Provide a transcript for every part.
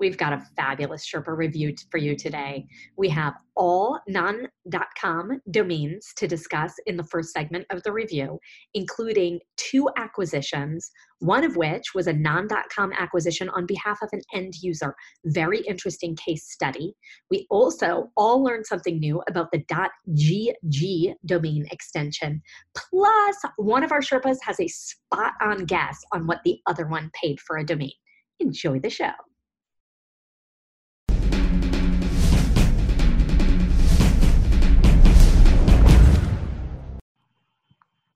we've got a fabulous Sherpa review for you today. We have all non.com domains to discuss in the first segment of the review, including two acquisitions, one of which was a non.com acquisition on behalf of an end user. Very interesting case study. We also all learned something new about the .gg domain extension. Plus, one of our Sherpas has a spot on guess on what the other one paid for a domain. Enjoy the show.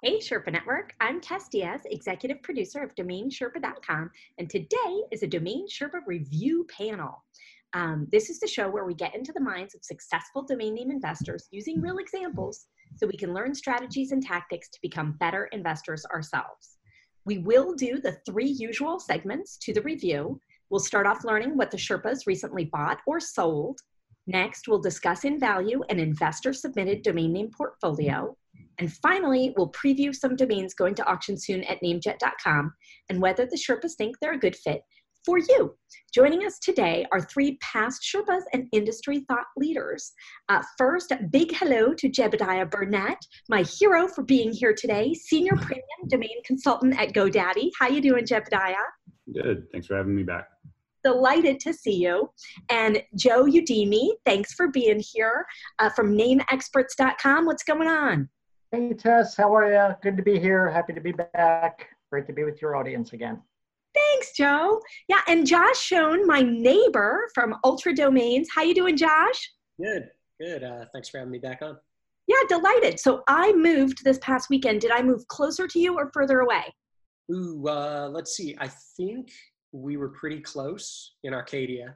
Hey, Sherpa Network. I'm Tess Diaz, executive producer of DomainSherpa.com, and today is a Domain Sherpa review panel. Um, this is the show where we get into the minds of successful domain name investors using real examples so we can learn strategies and tactics to become better investors ourselves. We will do the three usual segments to the review. We'll start off learning what the Sherpas recently bought or sold. Next, we'll discuss in value an investor submitted domain name portfolio. And finally, we'll preview some domains going to auction soon at namejet.com and whether the Sherpas think they're a good fit for you. Joining us today are three past Sherpas and industry thought leaders. Uh, first, big hello to Jebediah Burnett, my hero for being here today, senior premium domain consultant at GoDaddy. How you doing, Jebediah? Good. Thanks for having me back. Delighted to see you. And Joe Uddeme, thanks for being here uh, from NameExperts.com. What's going on? Hey, Tess, how are you? Good to be here. Happy to be back. Great to be with your audience again. Thanks, Joe. Yeah, and Josh Schoen, my neighbor from Ultra Domains. How you doing, Josh? Good, good. Uh, thanks for having me back on. Yeah, delighted. So I moved this past weekend. Did I move closer to you or further away? Ooh, uh, let's see. I think we were pretty close in Arcadia.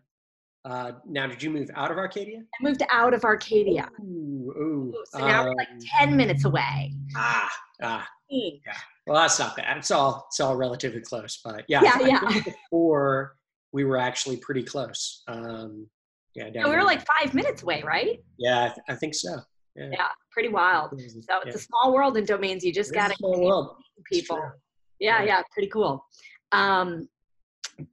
Uh, now, did you move out of Arcadia? I moved out of Arcadia. Ooh, ooh. So now um, we're like 10 minutes away. Ah, ah. Yeah. Well, that's not bad. It's all it's all relatively close, but yeah. Yeah, yeah. Before we were actually pretty close. Um, yeah, we were like five minutes away, right? Yeah, I, th- I think so. Yeah. yeah. pretty wild. So it's yeah. a small world in domains. You just got to people. Yeah, yeah, pretty cool. Um,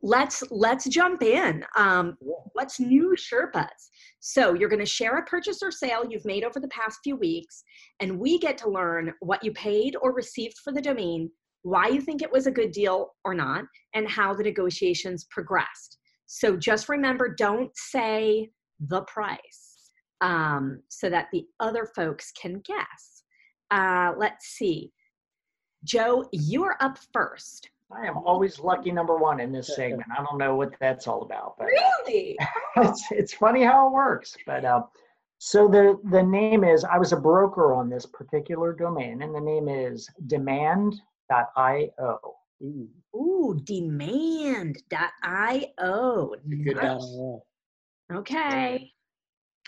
let's let's jump in um, what's new sherpas? So you're going to share a purchase or sale you've made over the past few weeks and we get to learn what you paid or received for the domain why you think it was a good deal or not and how the negotiations progressed. So just remember don't say the price um, so that the other folks can guess. Uh, let's see. Joe you're up first I am always lucky number one in this segment. I don't know what that's all about, but really, it's it's funny how it works. But uh, so the the name is I was a broker on this particular domain, and the name is Demand.io. Ooh, Ooh demand.io. Good nice. Okay.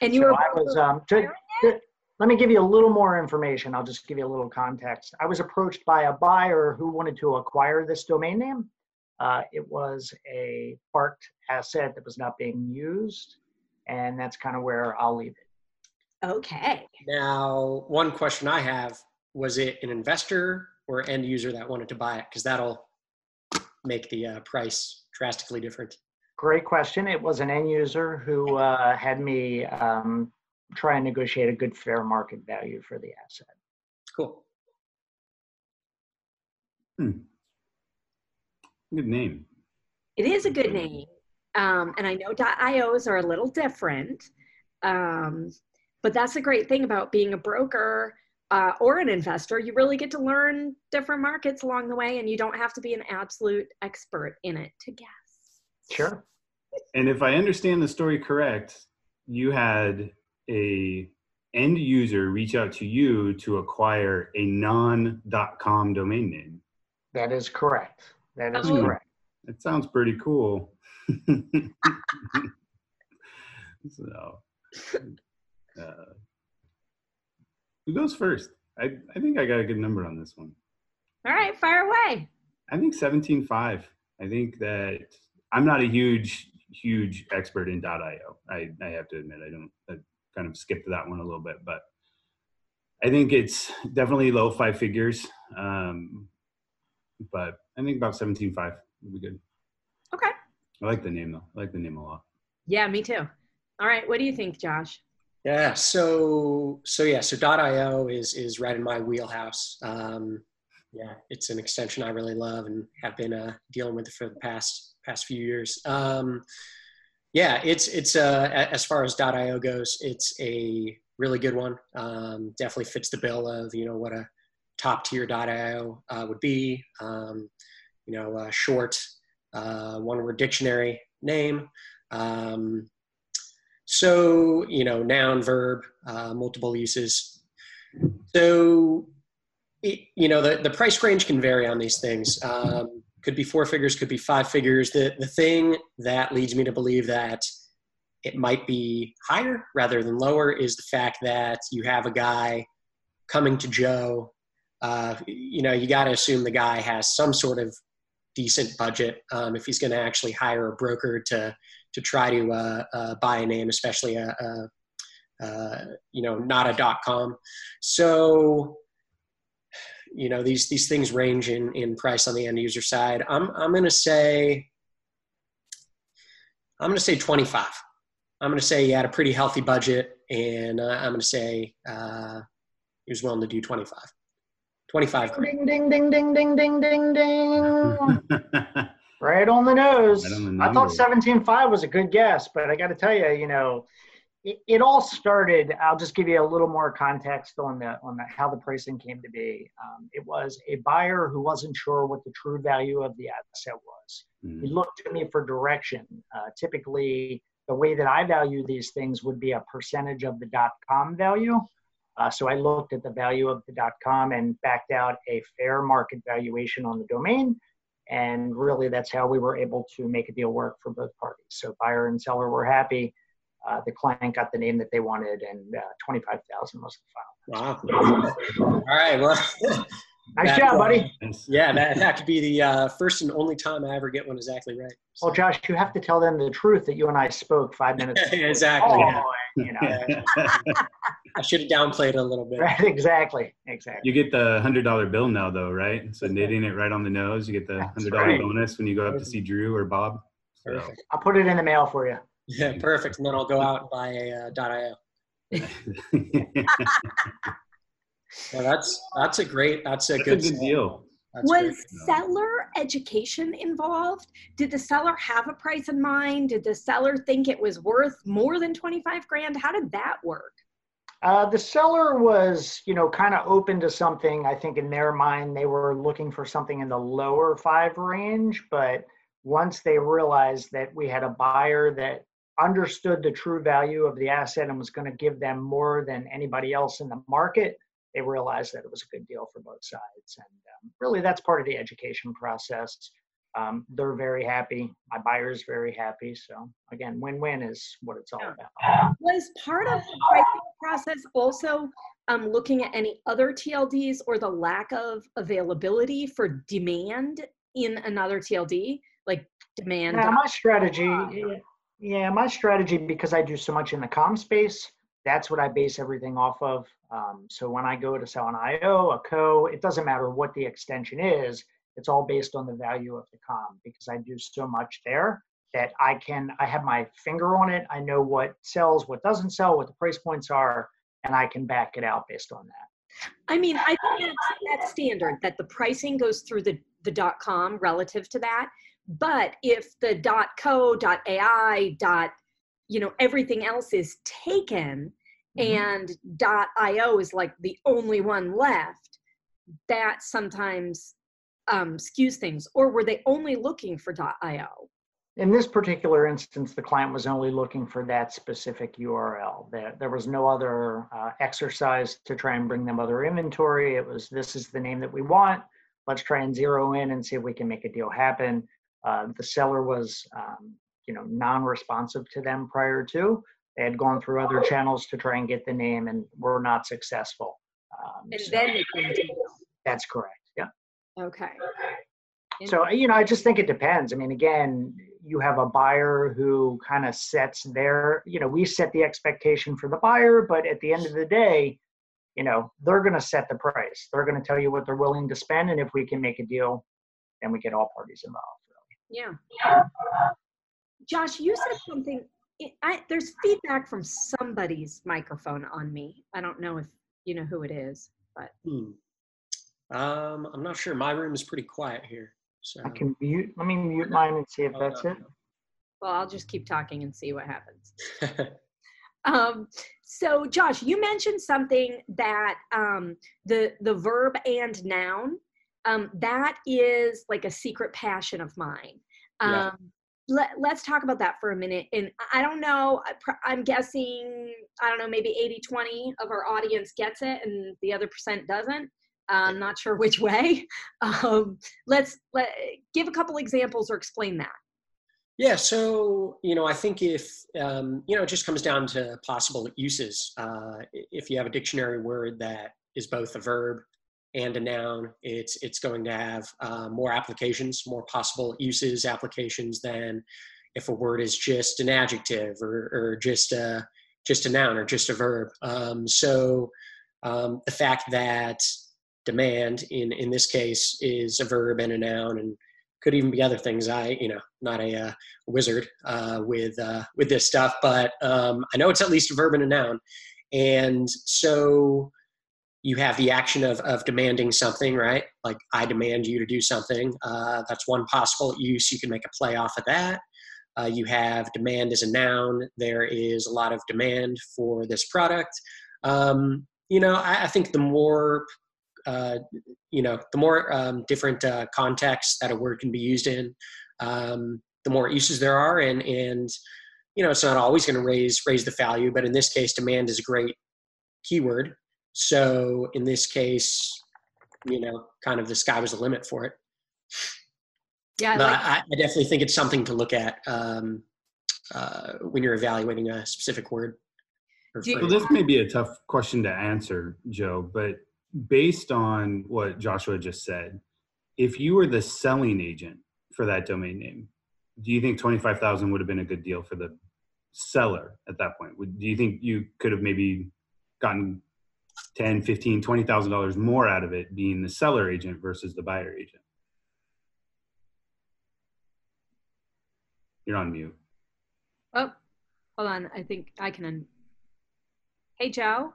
And you so were I was um to, to, let me give you a little more information. I'll just give you a little context. I was approached by a buyer who wanted to acquire this domain name. Uh, it was a parked asset that was not being used, and that's kind of where I'll leave it. Okay. Now, one question I have was it an investor or end user that wanted to buy it? Because that'll make the uh, price drastically different. Great question. It was an end user who uh, had me um, try and negotiate a good fair market value for the asset. Cool. Hmm. Good name. It is a good name. Um, and I know .ios are a little different, um, but that's the great thing about being a broker uh, or an investor. You really get to learn different markets along the way, and you don't have to be an absolute expert in it to guess. Sure. And if I understand the story correct, you had a end user reach out to you to acquire a non.com domain name. That is correct. That is oh. correct. It sounds pretty cool. so, uh, who goes first? I, I think I got a good number on this one. All right, fire away. I think 17.5. I think that I'm not a huge, huge expert in .io. I, I have to admit, I don't, I kind of skipped that one a little bit, but I think it's definitely low five figures. Um, but I think about 17.5 would be good. Okay. I like the name though. I like the name a lot. Yeah, me too. All right, what do you think, Josh? Yeah. So so yeah. So .io is is right in my wheelhouse. Um, yeah, it's an extension I really love and have been uh, dealing with it for the past past few years. Um, yeah, it's it's uh, as far as .io goes, it's a really good one. Um, definitely fits the bill of you know what a top tier .io uh, would be. Um, you know, uh, short, uh, one word dictionary name. Um, so you know, noun, verb, uh, multiple uses. So it, you know, the the price range can vary on these things. Um, could be four figures, could be five figures. The the thing that leads me to believe that it might be higher rather than lower is the fact that you have a guy coming to Joe. Uh, you know, you got to assume the guy has some sort of decent budget um, if he's going to actually hire a broker to to try to uh, uh, buy a name, especially a, a, a, you know not a dot com. So you know these these things range in in price on the end user side. I'm I'm going to say I'm going to say 25. I'm going to say he had a pretty healthy budget, and uh, I'm going to say uh, he was willing to do 25. 25 Ding, ding, ding, ding, ding, ding, ding, ding. right on the nose. Right on the I thought 17.5 was a good guess, but I got to tell you, you know, it, it all started. I'll just give you a little more context on the on the, how the pricing came to be. Um, it was a buyer who wasn't sure what the true value of the asset was. Mm. He looked to me for direction. Uh, typically, the way that I value these things would be a percentage of the dot com value. Uh, so I looked at the value of the dot com and backed out a fair market valuation on the domain. And really, that's how we were able to make a deal work for both parties. So buyer and seller were happy. Uh, the client got the name that they wanted, and uh, twenty-five thousand was the final. Wow. All right. Well, Nice That- job, buddy. Yeah, that, that could be the uh, first and only time I ever get one exactly right. Well, Josh, you have to tell them the truth that you and I spoke five minutes. before. Exactly, Oh, yeah. you know. Yeah. I should have downplayed it a little bit. Right, exactly, exactly. You get the hundred dollar bill now, though, right? So knitting it right on the nose, you get the hundred dollar right. bonus when you go up to see Drew or Bob. So, Perfect. I'll put it in the mail for you. Yeah, perfect. And then I'll go out and buy a uh, .io. Yeah, that's that's a great. That's a That's a good, good deal. That's was great. seller education involved? Did the seller have a price in mind? Did the seller think it was worth more than 25 grand? How did that work? Uh, the seller was, you know, kind of open to something. I think in their mind, they were looking for something in the lower five range. But once they realized that we had a buyer that understood the true value of the asset and was going to give them more than anybody else in the market, they realized that it was a good deal for both sides. And um, really, that's part of the education process. Um, they're very happy. My buyer's very happy. So again, win-win is what it's all about. Was part of the pricing process also um, looking at any other TLDs or the lack of availability for demand in another TLD, like demand? Yeah, my strategy, yeah, my strategy because I do so much in the com space, that's what I base everything off of. Um, so when I go to sell an IO, a co, it doesn't matter what the extension is, it's all based on the value of the com because I do so much there that I can, I have my finger on it. I know what sells, what doesn't sell, what the price points are, and I can back it out based on that. I mean, I think that's, that's standard that the pricing goes through the, the dot com relative to that. But if the dot co, dot AI, dot, you know, everything else is taken Mhm. and dot io is like the only one left, that sometimes um, skews things. Or were they only looking for dot io? In this particular instance, the client was only looking for that specific URL. There, there was no other uh, exercise to try and bring them other inventory. It was, this is the name that we want. Let's try and zero in and see if we can make a deal happen. Uh, the seller was, um, you know, non-responsive to them prior to. They had gone through other channels to try and get the name and were not successful. Um, And so then they came to you. that's correct. Yeah. Okay. So, you know, I just think it depends. I mean, again, you have a buyer who kind of sets their, you know, we set the expectation for the buyer, but at the end of the day, you know, they're going to set the price. They're going to tell you what they're willing to spend. And if we can make a deal, then we get all parties involved. Yeah. Josh, you said something. I, I, there's feedback from somebody's microphone on me. I don't know if you know who it is, but Hmm. Um, I'm not sure. My room is pretty quiet here. So I can mute, let me mute mine and see if that's it. well, I'll just keep talking and see what happens. Um, so, Josh, you mentioned something that um, the the verb and noun um, that is like a secret passion of mine. Um, Yeah. let, let's talk about that for a minute. And I don't know, I I'm guessing, I don't know, maybe 80 20 of our audience gets it and the other percent doesn't. I'm not sure which way. Um, let's let, give a couple examples or explain that. Yeah, so you know, I think if um, you know, it just comes down to possible uses. Uh, if you have a dictionary word that is both a verb and a noun, it's it's going to have uh, more applications, more possible uses, applications than if a word is just an adjective or, or just a just a noun or just a verb. Um, so um, the fact that demand in in this case is a verb and a noun and could even be other things. I, you know, not a uh, wizard uh, with uh, with this stuff, but um, I know it's at least a verb and a noun, and so you have the action of of demanding something, right? Like I demand you to do something. Uh, that's one possible use. You can make a play off of that. Uh, you have demand as a noun. There is a lot of demand for this product. Um, you know, I, I think the more uh, you know, the more um, different uh, contexts that a word can be used in, um, the more uses there are, and and you know, it's not always going to raise raise the value, but in this case, demand is a great keyword. So in this case, you know, kind of the sky was the limit for it. Yeah, I But like I, I definitely think it's something to look at um, uh, when you're evaluating a specific word. or Do you- Well, phrase. this may be a tough question to answer, Joe, but based on what Joshua just said, if you were the selling agent for that domain name, do you think 25,000 would have been a good deal for the seller at that point? Would, do you think you could have maybe gotten 10, 15, 20,000 dollars more out of it being the seller agent versus the buyer agent? You're on mute. Oh, hold on. I think I can. Un- hey, Joe.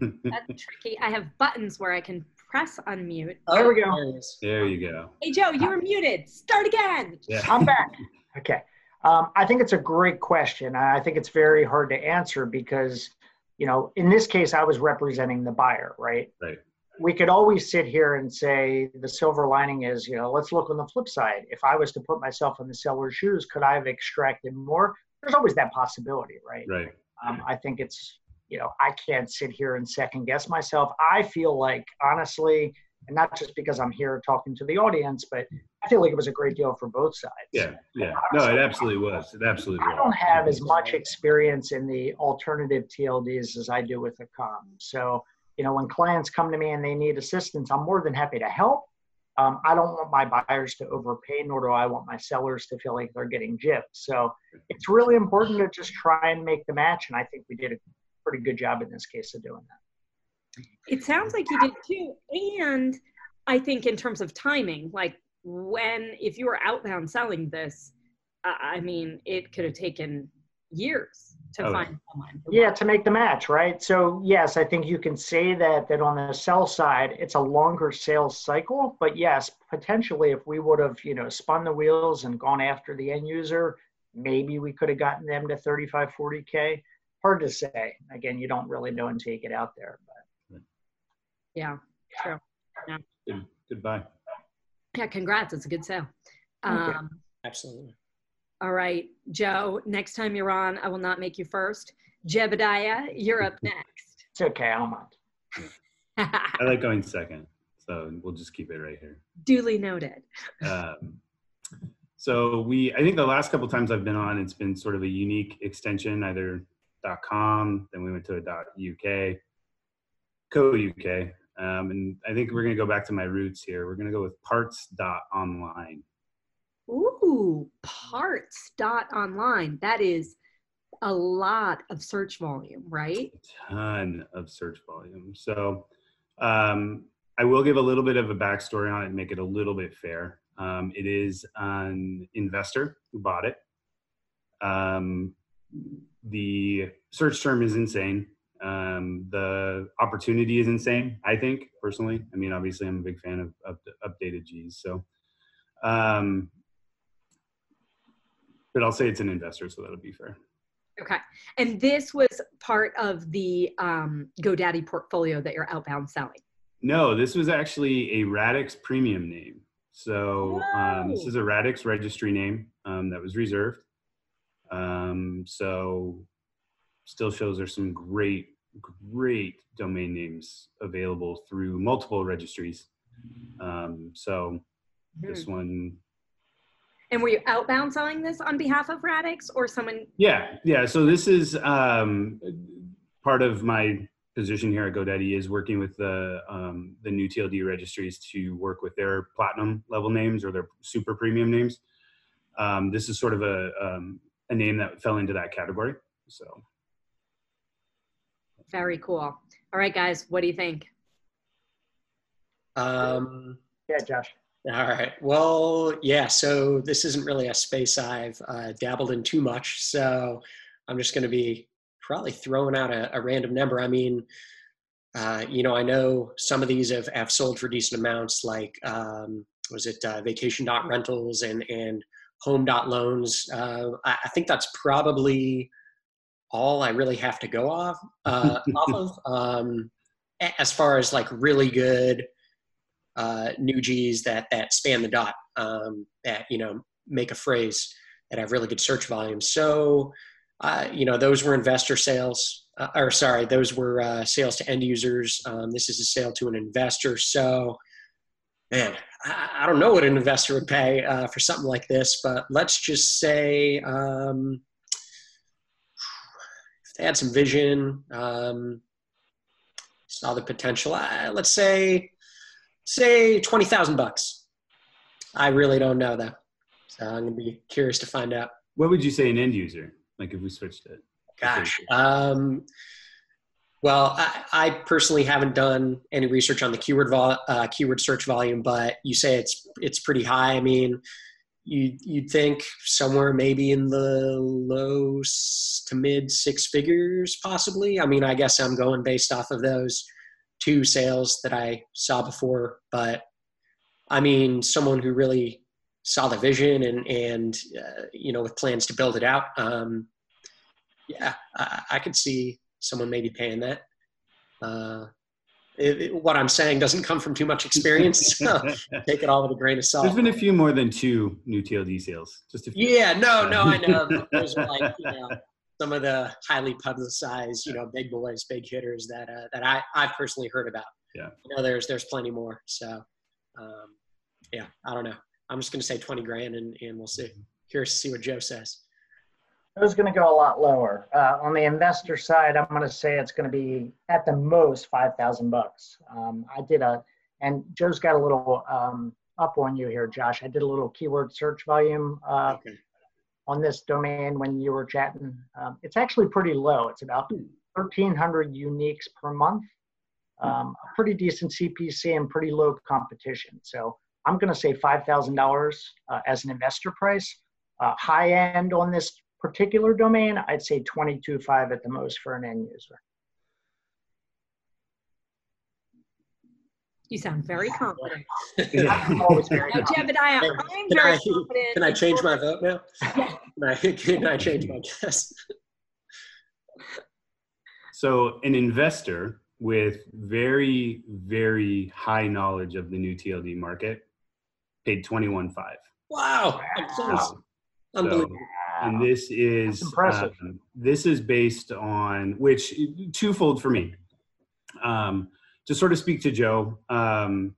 That's tricky. I have buttons where I can press unmute. Oh, there we go. Oh, there there you go. Hey, Joe, you were muted. Start again. Yeah. I'm back. Okay. Um, I think it's a great question. I think it's very hard to answer because, you know, in this case, I was representing the buyer, right? Right. We could always sit here and say the silver lining is, you know, let's look on the flip side. If I was to put myself in the seller's shoes, could I have extracted more? There's always that possibility, right? Right. Um, I think it's, you know, I can't sit here and second guess myself. I feel like, honestly, and not just because I'm here talking to the audience, but I feel like it was a great deal for both sides. Yeah. Yeah. No, it absolutely was. It absolutely was. I don't have as much experience in the alternative TLDs as I do with the com. So, you know, when clients come to me and they need assistance, I'm more than happy to help. Um, I don't want my buyers to overpay, nor do I want my sellers to feel like they're getting gypped. So it's really important to just try and make the match. And I think we did a pretty good job in this case of doing that. It sounds like you did too. And I think in terms of timing, like when, if you were outbound selling this, I I mean, it could have taken years to Oh, find someone. Yeah, to make the match, right? So yes, I think you can say that that on the sell side, it's a longer sales cycle. But yes, potentially, if we would have, you know, spun the wheels and gone after the end user, maybe we could have gotten them to 35, 40k. Hard to say. Again, you don't really know until you get out there. But Yeah, true. Good, goodbye. Yeah, congrats. It's a good sale. Um, Absolutely. all right, Joe, next time you're on, I will not make you first. Jebediah, you're up next. it's okay. I don't. I like going second, so we'll just keep it right here. Duly noted. Um, so we, I think the last couple times I've been on, it's been sort of a unique extension, either .com, then we went to a .uk, co.uk, um, and I think we're going to go back to my roots here. We're going to go with parts.online. Ooh, parts dot online. That is a lot of search volume, right? ton of search volume. So um, I will give a little bit of a backstory on it and make it a little bit fair. Um, it is an investor who bought it. Um, the search term is insane. Um, the opportunity is insane. I think personally. I mean, obviously, I'm a big fan of, of updated G's. So, um, but I'll say it's an investor, so that'll be fair. Okay. And this was part of the um, GoDaddy portfolio that you're outbound selling. No, this was actually a Radix premium name. So um, this is a Radix registry name um, that was reserved. Um, so still shows there's some great, great domain names available through multiple registries. Um, so mm-hmm. this one and were you outbound selling this on behalf of Radix or someone? Yeah, yeah. So this is um, part of my position here at GoDaddy is working with the um, the new TLD registries to work with their platinum level names or their super premium names. Um, this is sort of a um, a name that fell into that category. So very cool. All right, guys, what do you think? Um, yeah, Josh. All right. Well, yeah. So this isn't really a space I've uh, dabbled in too much. So I'm just going to be probably throwing out a, a random number. I mean, uh, you know, I know some of these have, have sold for decent amounts, like um, was it uh, vacation dot rentals and and home dot loans. Uh, I, I, think that's probably all I really have to go off uh, off of. Um, as far as like really good uh, new G's that that span the dot um, that you know make a phrase that have really good search volume. So uh, you know those were investor sales, uh, or sorry, those were uh, sales to end users. Um, this is a sale to an investor. So man, I, I don't know what an investor would pay uh, for something like this, but let's just say. Um, they had some vision, um, saw the potential. Uh, let's say say 20,000 bucks. I really don't know though. So I'm going to be curious to find out. What would you say an end user? Like if we switched it? Gosh. Um, well, I, I, personally haven't done any research on the keyword vol, uh, keyword search volume, but you say it's it's pretty high. I mean, you you'd think somewhere maybe in the low to mid six figures, possibly. I mean, I guess I'm going based off of those two sales that I saw before, but I mean, someone who really saw the vision and and uh, you know with plans to build it out. Um, yeah, I, I, could see someone maybe paying that. Uh, it, it, what I'm saying doesn't come from too much experience. So take it all with a grain of salt. There's been a few more than two new TLD sales. Just a few. Yeah, no, no, I know. Those are like you know some of the highly publicized, you know, big boys, big hitters that uh, that I I've personally heard about. Yeah. You know, there's there's plenty more. So, um, yeah, I don't know. I'm just gonna say 20 grand, and and we'll see. Curious to see what Joe says. I was going to go a lot lower. Uh, on the investor side, I'm going to say it's going to be at the most five thousand bucks. Um, I did a, and Joe's got a little um, up on you here, Josh. I did a little keyword search volume uh, okay on this domain when you were chatting. Um, it's actually pretty low. It's about 1,300 uniques per month. Um, a pretty decent CPC and pretty low competition. So I'm going to say $5,000 uh, as an investor price. Uh, high end on this particular domain, I'd say 22.5 at the most for an end user. You sound very confident. I'm always very now, Jebediah, I'm can very I, confident. Can I change my vote now? Can I, can I change my guess? So, an investor with very, very high knowledge of the new TLD market paid twenty-one five. Wow, wow. unbelievable. So, and this is impressive. Um, this is based on which twofold for me. Um, to sort of speak to Joe, um,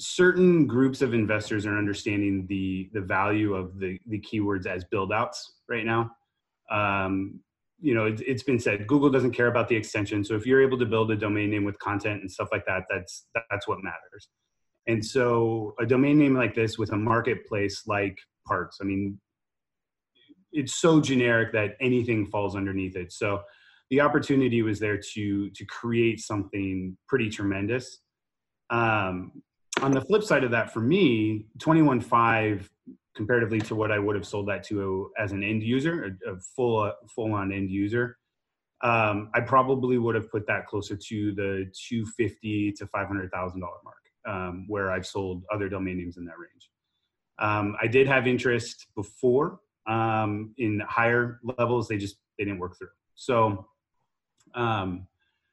certain groups of investors are understanding the the value of the the keywords as build outs right now. Um, you know, it, it's been said Google doesn't care about the extension. So if you're able to build a domain name with content and stuff like that, that's that's what matters. And so a domain name like this with a marketplace like Parts, I mean, it's so generic that anything falls underneath it. So the opportunity was there to to create something pretty tremendous. Um, on the flip side of that, for me, 21.5 comparatively to what I would have sold that to as an end user, a, a full full on end user, um, I probably would have put that closer to the 250 to 500 thousand dollar mark, um, where I've sold other domain names in that range. Um, I did have interest before um, in higher levels; they just they didn't work through. So um,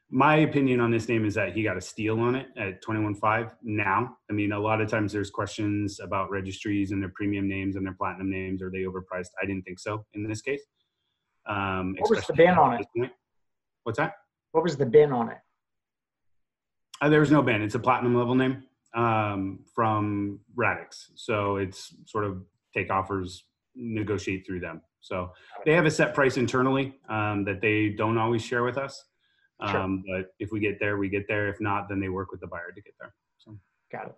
my opinion on this name is that he got a steal on it at 21.5 now. I mean, a lot of times there's questions about registries and their premium names and their platinum names. Are they overpriced? I didn't think so in this case. Um, what was the bin on it? Point. What's that? What was the bin on it? Uh, there was no bin. It's a platinum level name um, from Radix. So it's sort of take offers, negotiate through them. So they have a set price internally um, that they don't always share with us. Sure. Um, but if we get there, we get there. If not, then they work with the buyer to get there. So got it.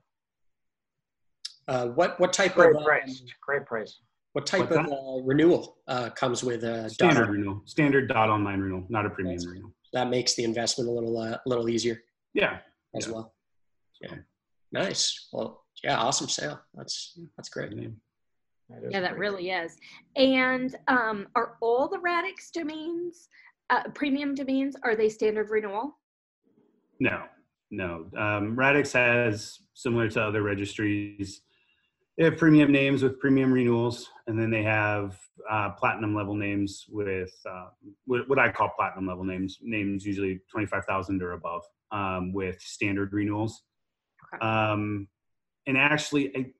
Uh, what what type Great of uh, price? Um, Great price. What type What's of uh, renewal uh, comes with a standard renewal? Standard dot online renewal, not a premium That's, renewal. That makes the investment a little uh, a little easier. Yeah. As yeah. well. Yeah. Nice. Well, yeah, awesome sale. That's that's great. That yeah, that really is. And um, are all the Radix domains uh, premium domains, are they standard renewal? No, no. Um, Radix has, similar to other registries, they have premium names with premium renewals, and then they have uh, platinum level names with uh, what I call platinum level names, names usually 25,000 or above um, with standard renewals. Okay. Um, and actually, I,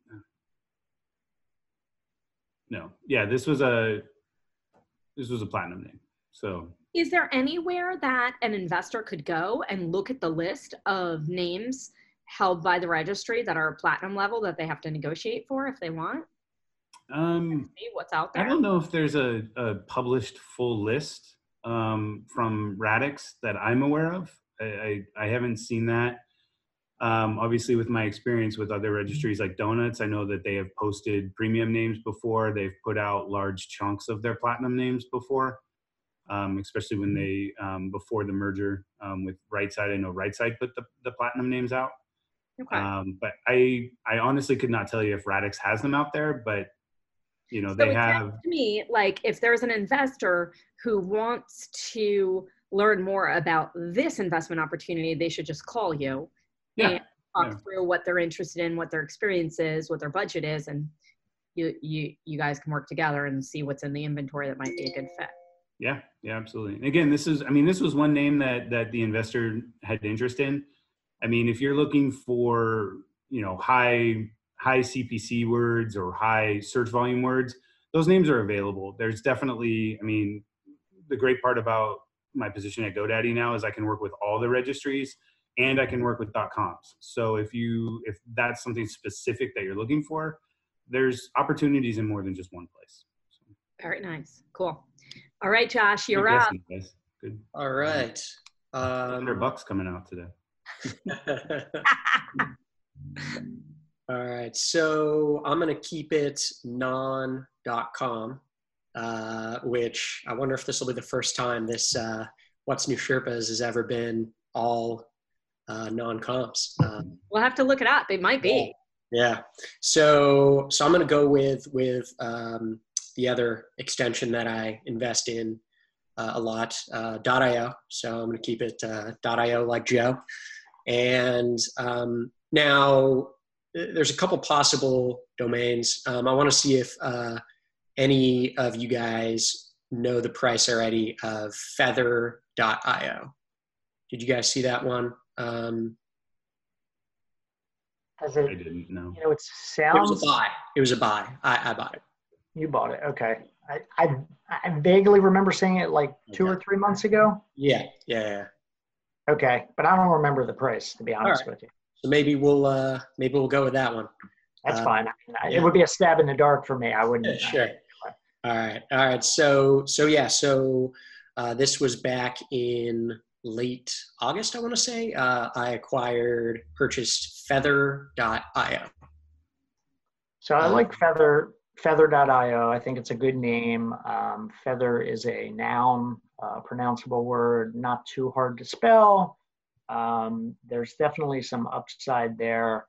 no, yeah, this was a this was a platinum name. So is there anywhere that an investor could go and look at the list of names held by the registry that are platinum level that they have to negotiate for if they want? Um, see what's out there. I don't know if there's a, a published full list um, from Radix that I'm aware of. I, I, I haven't seen that. Um, obviously, with my experience with other registries like Donuts, I know that they have posted premium names before. They've put out large chunks of their platinum names before um, especially when they um, before the merger um, with Rightside. I know Rightside put the, the platinum names out. Okay. Um, but I I honestly could not tell you if Radix has them out there, but you know so they have. To me, like if there's an investor who wants to learn more about this investment opportunity, they should just call you. Yeah. And talk yeah. through what they're interested in, what their experience is, what their budget is, and you you you guys can work together and see what's in the inventory that might be a good fit. Yeah, yeah, absolutely. And again, this is, I mean, this was one name that that the investor had interest in. I mean, if you're looking for, you know, high high CPC words or high search volume words, those names are available. There's definitely, I mean, the great part about my position at GoDaddy now is I can work with all the registries and I can work with .coms. So if you if that's something specific that you're looking for, there's opportunities in more than just one place. So. Very nice. Cool. All right, Josh, you're Good up. Guys. Good. All right. Um, Hundred bucks coming out today. All right. So I'm going to keep it non.com, uh, which I wonder if this will be the first time this uh, What's New Sherpas has ever been all uh, non-comps. Um, we'll have to look it up. It might be. Yeah. So so I'm going to go with with um, the other extension that I invest in uh, a lot, uh, .io. So I'm going to keep it uh, .io like Joe. And um, now there's a couple possible domains. Um, I want to see if uh, any of you guys know the price already of feather.io. Did you guys see that one? Um, Has it, I didn't know. You know, it sounds. It was a buy. It was a buy. I, I bought it. You bought it. Okay. I, I, I vaguely remember seeing it like two okay. or three months ago. Yeah. Yeah. Okay. But I don't remember the price to be honest right. with you. So maybe we'll, uh, maybe we'll go with that one. That's uh, fine. Yeah. It would be a stab in the dark for me. I wouldn't. Yeah, sure. All right. All right. So, so yeah. So, uh, this was back in late August, I want to say. Uh, I acquired, purchased feather.io. So I like Feather feather.io i think it's a good name um, feather is a noun uh, pronounceable word not too hard to spell um, there's definitely some upside there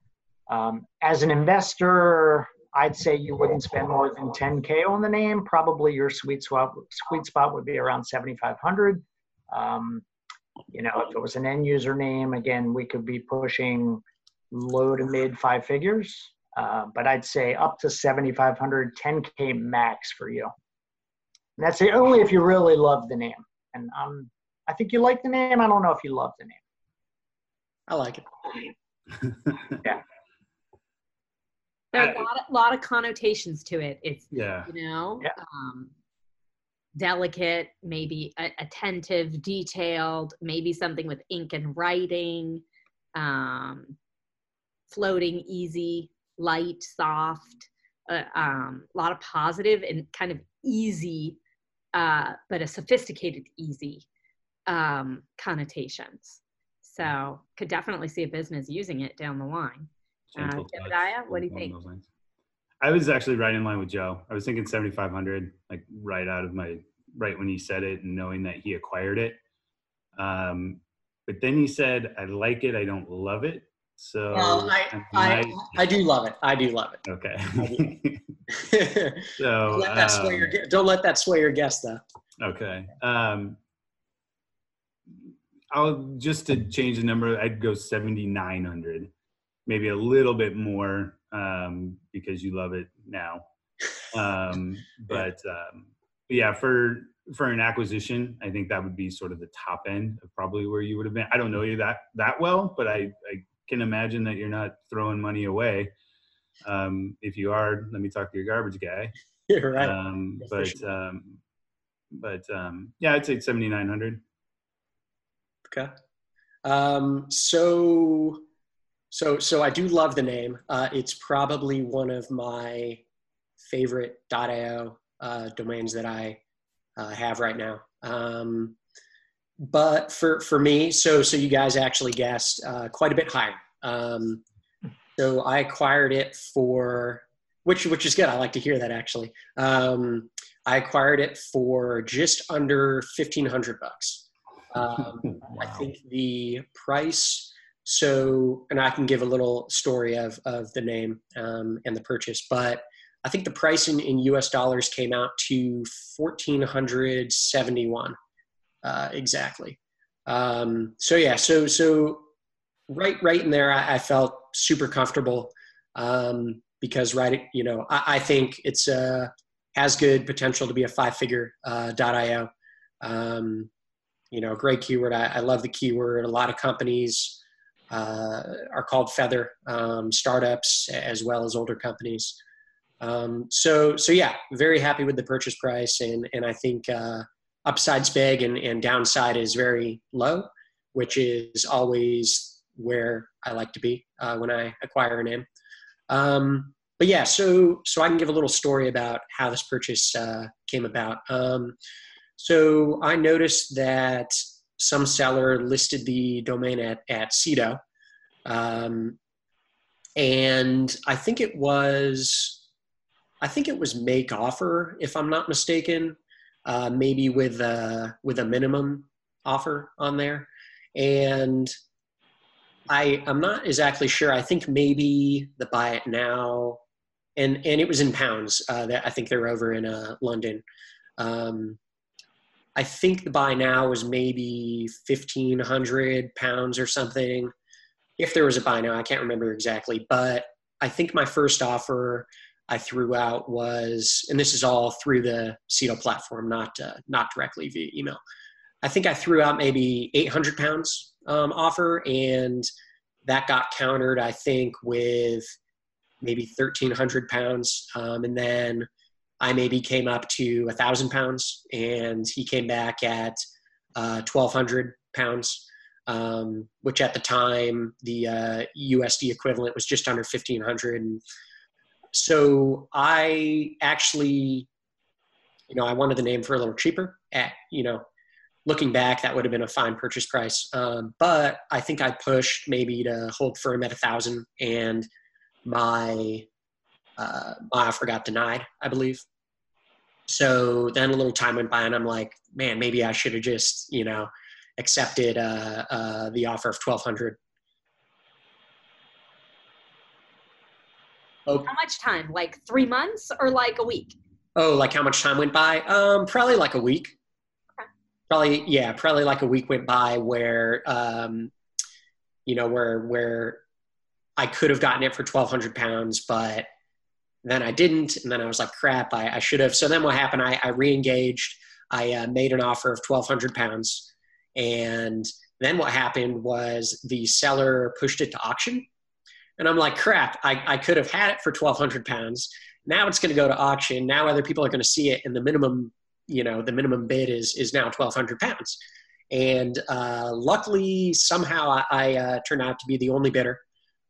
Um, as an investor, I'd say you wouldn't spend more than 10k on the name. Probably your sweet spot sweet spot would be around 7,500. Um, you know, if it was an end user name, again, we could be pushing low to mid five figures. Uh, but I'd say up to 7,500, 10k max for you. And that's the only if you really love the name. And um, I think you like the name. I don't know if you love the name. I like it. yeah. There are a lot, of, lot of connotations to it. It's, yeah. you know, Yeah. um, delicate, maybe attentive, detailed, maybe something with ink and writing, um, floating, easy, light, soft, uh, um, a lot of positive and kind of easy, uh, but a sophisticated easy um, connotations. So could definitely see a business using it down the line. Uh, what do you think? I was actually right in line with Joe. I was thinking 7,500, like right out of my, right when he said it and knowing that he acquired it. Um, but then he said, I like it, I don't love it. So, Well, I, I, might- I do love it. I do love it. okay. it. so, don't, let that sway um, your, don't let that sway your guess, though. Okay. Um, I'll just to change the number. I'd go seventy nine hundred, maybe a little bit more um, because you love it now. Um, but um, yeah, for for an acquisition, I think that would be sort of the top end of probably where you would have been. I don't know you that that well, but I, I can imagine that you're not throwing money away. Um, if you are, let me talk to your garbage guy. You're right. Um, but sure. um, but um, yeah, I'd say seventy nine hundred. Okay. Um, so, so, so I do love the name. Uh, it's probably one of my favorite .io uh, domains that I uh, have right now. Um, but for for me, so so you guys actually guessed uh, quite a bit higher. Um, so I acquired it for which which is good. I like to hear that actually. Um, I acquired it for just under fifteen hundred bucks. Um, I think the price. So, and I can give a little story of of the name um, and the purchase, but I think the price in, in U.S. dollars came out to fourteen hundred seventy one uh, exactly. Um, so yeah, so so right right in there, I, I felt super comfortable um, because right, you know, I, I think it's uh, has good potential to be a five figure uh, .io. Um, you know, great keyword. I, I love the keyword. A lot of companies uh, are called Feather, um, startups as well as older companies. Um, so, so yeah, very happy with the purchase price, and and I think uh, upside's big and, and downside is very low, which is always where I like to be uh, when I acquire a name. Um, but yeah, so so I can give a little story about how this purchase uh, came about. Um, so I noticed that some seller listed the domain at at Sedo, um, and I think it was, I think it was make offer if I'm not mistaken, uh, maybe with a with a minimum offer on there, and I I'm not exactly sure. I think maybe the buy it now, and and it was in pounds. Uh, that I think they're over in uh, London. Um, I think the buy now was maybe fifteen hundred pounds or something. If there was a buy now, I can't remember exactly, but I think my first offer I threw out was, and this is all through the Sedo platform, not uh, not directly via email. I think I threw out maybe eight hundred pounds um, offer, and that got countered. I think with maybe thirteen hundred pounds, um, and then I maybe came up to a thousand pounds, and he came back at uh, twelve hundred pounds, um, which at the time the uh, USD equivalent was just under fifteen hundred. So I actually, you know, I wanted the name for a little cheaper. At you know, looking back, that would have been a fine purchase price. Um, but I think I pushed maybe to hold firm at a thousand, and my uh, my offer got denied, I believe. So then a little time went by, and I'm like, man, maybe I should have just, you know, accepted uh, uh, the offer of 1200. Oh. How much time? Like three months or like a week? Oh, like how much time went by? Um, probably like a week. Okay. Probably, yeah, probably like a week went by where, um, you know, where where I could have gotten it for twelve hundred pounds, but then I didn't, and then I was like, crap, I, I should have. So then what happened? I, I re-engaged. I uh, made an offer of twelve hundred pounds, and then what happened was the seller pushed it to auction, and I'm like, crap, I, I could have had it for twelve hundred pounds. Now it's going to go to auction. Now other people are going to see it, and the minimum, you know, the minimum bid is is now twelve hundred pounds. And uh, luckily, somehow I, I uh, turned out to be the only bidder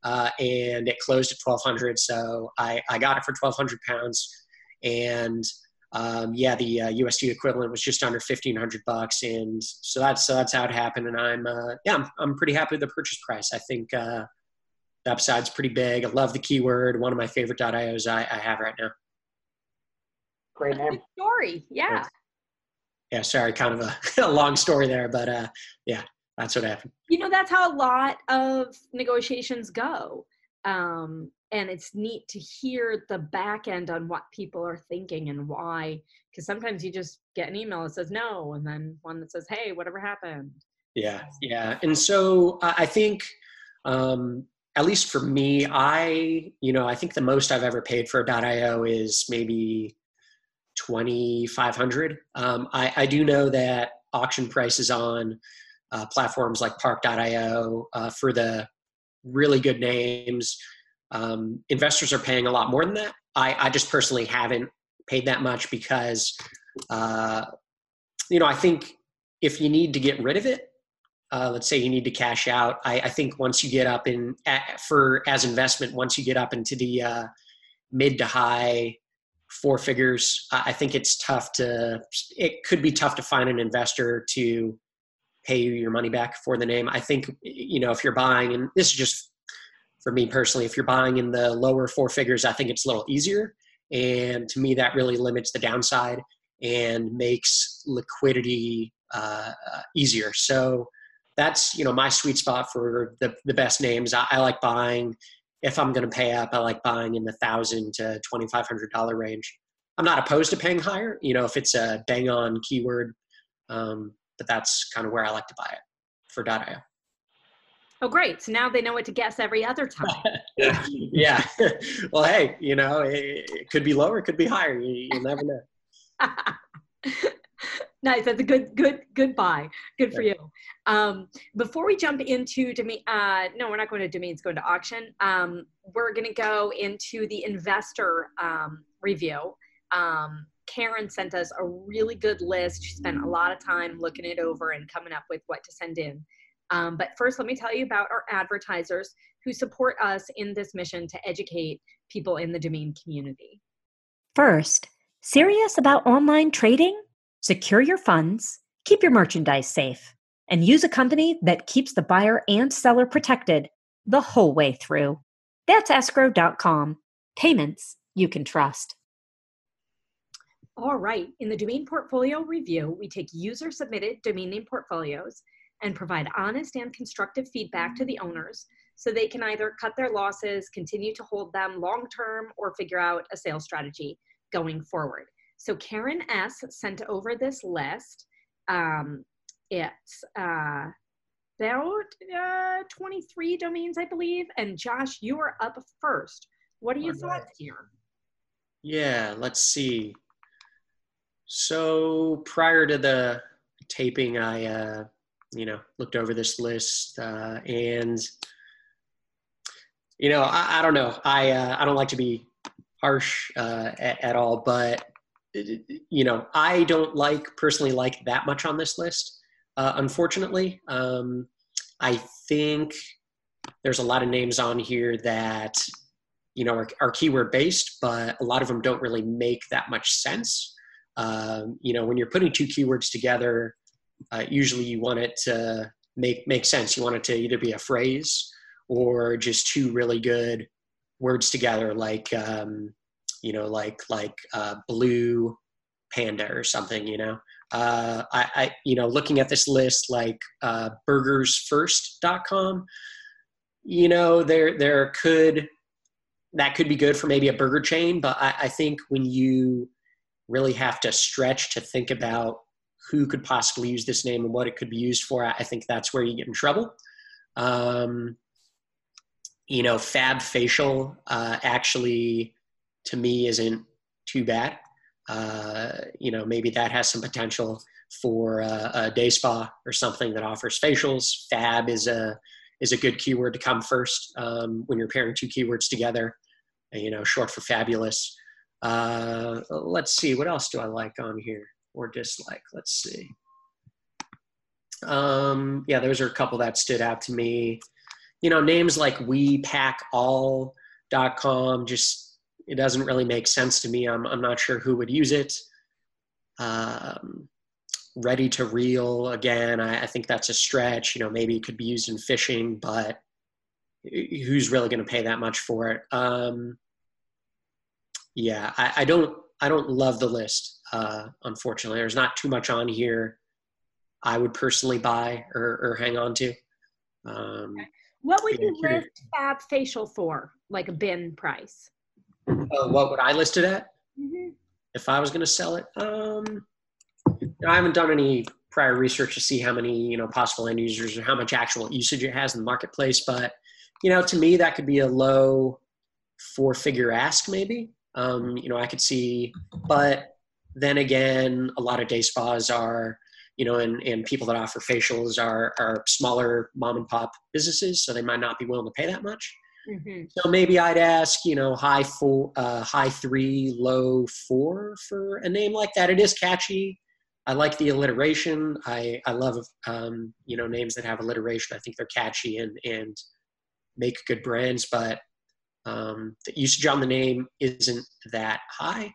uh, and it closed at 1200 so I, I got it for 1200 pounds and um, yeah the uh, usd equivalent was just under 1500 bucks and so that's so that's how it happened and i'm uh, yeah I'm, I'm pretty happy with the purchase price i think uh, the upside's pretty big i love the keyword one of my favorite ios I, I have right now Great name. Story. Yeah. Thanks. yeah sorry kind of a, a long story there but uh, yeah that's what happened You know, that's how a lot of negotiations go. Um, and it's neat to hear the back end on what people are thinking and why. Because sometimes you just get an email that says no, and then one that says, hey, whatever happened. Yeah, yeah. And so I think, um, at least for me, I, you know, I think the most I've ever paid for a .io is maybe 2,500. Um, I, I do know that auction prices on uh, platforms like Park.io uh, for the really good names, um, investors are paying a lot more than that. I, I just personally haven't paid that much because, uh, you know, I think if you need to get rid of it, uh, let's say you need to cash out. I, I think once you get up in at, for as investment, once you get up into the uh, mid to high four figures, I I think it's tough to. It could be tough to find an investor to pay you your money back for the name. I think you know if you're buying, and this is just for me personally, if you're buying in the lower four figures, I think it's a little easier. And to me, that really limits the downside and makes liquidity uh, uh, easier. So that's you know my sweet spot for the the best names. I, I like buying. If I'm going to pay up, I like buying in the thousand to twenty five hundred dollar range. I'm not opposed to paying higher. You know, if it's a bang on keyword, um, but that's kind of where I like to buy it for .io. Oh, great. So now they know what to guess every other time. yeah. well, hey, you know, it, it could be lower, it could be higher. You, you'll never know. nice. That's a good, good, good buy. Good for you. Um, before we jump into domain, uh, no, we're not going to domains, going to auction. Um, we're going to go into the investor um, review. Um, Karen sent us a really good list. She spent a lot of time looking it over and coming up with what to send in. Um, but first, let me tell you about our advertisers who support us in this mission to educate people in the domain community. First, serious about online trading? Secure your funds, keep your merchandise safe, and use a company that keeps the buyer and seller protected the whole way through. That's escrow.com. Payments you can trust. All right. In the domain portfolio review, we take user submitted domain name portfolios and provide honest and constructive feedback to the owners so they can either cut their losses, continue to hold them long term, or figure out a sales strategy going forward. So Karen S sent over this list. Um, it's uh, about uh, 23 domains, I believe. And Josh, you are up first. What are your thoughts here? Yeah, let's see. So prior to the taping, I, uh, you know, looked over this list uh, and, you know, I, I don't know. I, uh, I don't like to be harsh uh, at, at all, but, you know, I don't like personally like that much on this list. Uh, unfortunately, um, I think there's a lot of names on here that you know are, are keyword based, but a lot of them don't really make that much sense. Um, you know, when you're putting two keywords together, uh, usually you want it to make make sense. You want it to either be a phrase or just two really good words together, like um, you know, like like uh, blue panda or something. You know, uh, I, I you know looking at this list like uh, burgersfirst.com you know there there could that could be good for maybe a burger chain, but I, I think when you really have to stretch to think about who could possibly use this name and what it could be used for, I think that's where you get in trouble. Um, you know, Fab Facial uh, actually, to me, isn't too bad. Uh, you know, maybe that has some potential for uh, a day spa or something that offers facials. Fab is a is a good keyword to come first um, when you're pairing two keywords together. You know, short for fabulous. Uh, let's see, what else do I like on here or dislike? Let's see. Um, yeah, those are a couple that stood out to me. You know, names like WePackAll.com just it doesn't really make sense to me. I'm I'm not sure who would use it. Um, ready to reel again, I, I think that's a stretch. You know, maybe it could be used in fishing, but who's really going to pay that much for it? Um, yeah, I, I, don't I don't love the list. Uh, unfortunately, there's not too much on here. I would personally buy or, or hang on to. Um, what would you list Fab Facial for, like a bin price? Uh, what would I list it at? Mm-hmm. If I was going to sell it, um, I haven't done any prior research to see how many you know possible end users or how much actual usage it has in the marketplace. But you know, to me, that could be a low four-figure ask, maybe. Um, you know, I could see, but then again, a lot of day spas are, you know, and, and people that offer facials are, are smaller mom and pop businesses, so they might not be willing to pay that much. Mm-hmm. So maybe I'd ask, you know, high four, uh, high three, low four for a name like that. It is catchy. I like the alliteration. I, I love, um, you know, names that have alliteration. I think they're catchy and, and make good brands, but um, the usage on the name isn't that high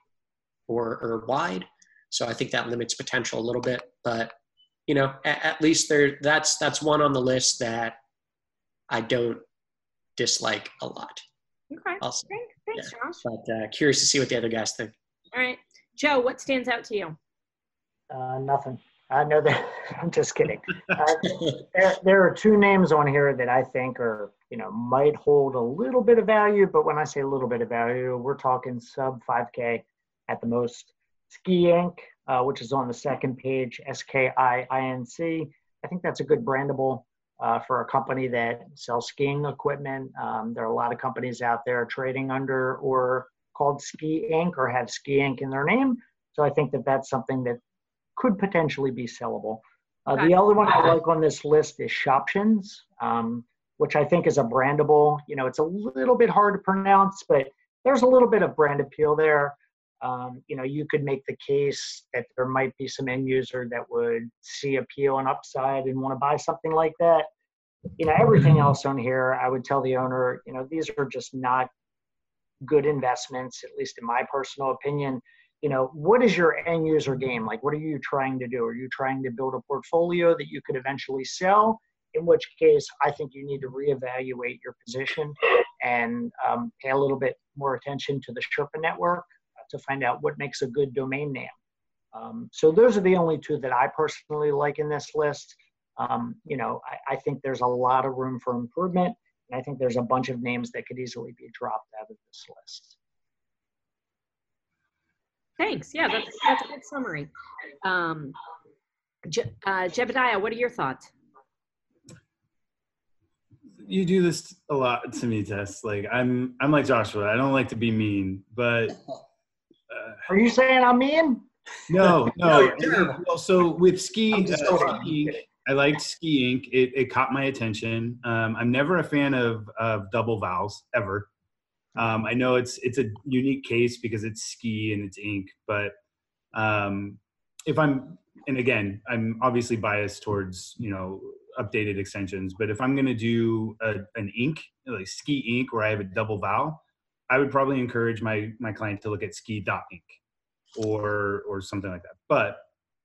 or, or wide. So I think that limits potential a little bit, but you know, at, at least there, that's, that's one on the list that I don't dislike a lot. Okay. Also, Thanks, yeah. Josh. But uh, curious to see what the other guys think. All right. Joe, what stands out to you? Uh, nothing. I know that. I'm just kidding. Uh, there, there are two names on here that I think are, you know, might hold a little bit of value. But when I say a little bit of value, we're talking sub 5K at the most. Ski Inc., uh, which is on the second page, S K I I N C. I think that's a good brandable uh, for a company that sells skiing equipment. Um, there are a lot of companies out there trading under or called Ski Inc. or have Ski Inc. in their name. So I think that that's something that could potentially be sellable. Uh, the other one I like on this list is Shoptions, um, which I think is a brandable. You know, it's a little bit hard to pronounce, but there's a little bit of brand appeal there. Um, you know, you could make the case that there might be some end user that would see appeal and upside and want to buy something like that. You know, everything else on here, I would tell the owner, you know, these are just not good investments, at least in my personal opinion you know what is your end user game? Like what are you trying to do? Are you trying to build a portfolio that you could eventually sell? In which case i think you need to reevaluate your position and um, pay a little bit more attention to the sherpa network to find out what makes a good domain name. Um, so those are the only two that i personally like in this list. Um, you know I, I think there's a lot of room for improvement and i think there's a bunch of names that could easily be dropped out of this list Thanks. Yeah, that's, that's a good summary. Um, Je- uh, Jebediah, what are your thoughts? You do this a lot to me, Tess. Like I'm, I'm like Joshua. I don't like to be mean, but uh, are you saying I'm mean? No, no. no so with ski, uh, ski I liked Ski Inc. It, it caught my attention. Um, I'm never a fan of of double vowels ever. Um, I know it's it's a unique case because it's ski and it's ink, but um, if I'm and again, I'm obviously biased towards you know updated extensions, but if I'm going to do a, an ink like ski ink where I have a double vowel, I would probably encourage my my client to look at ski dot ink or or something like that. But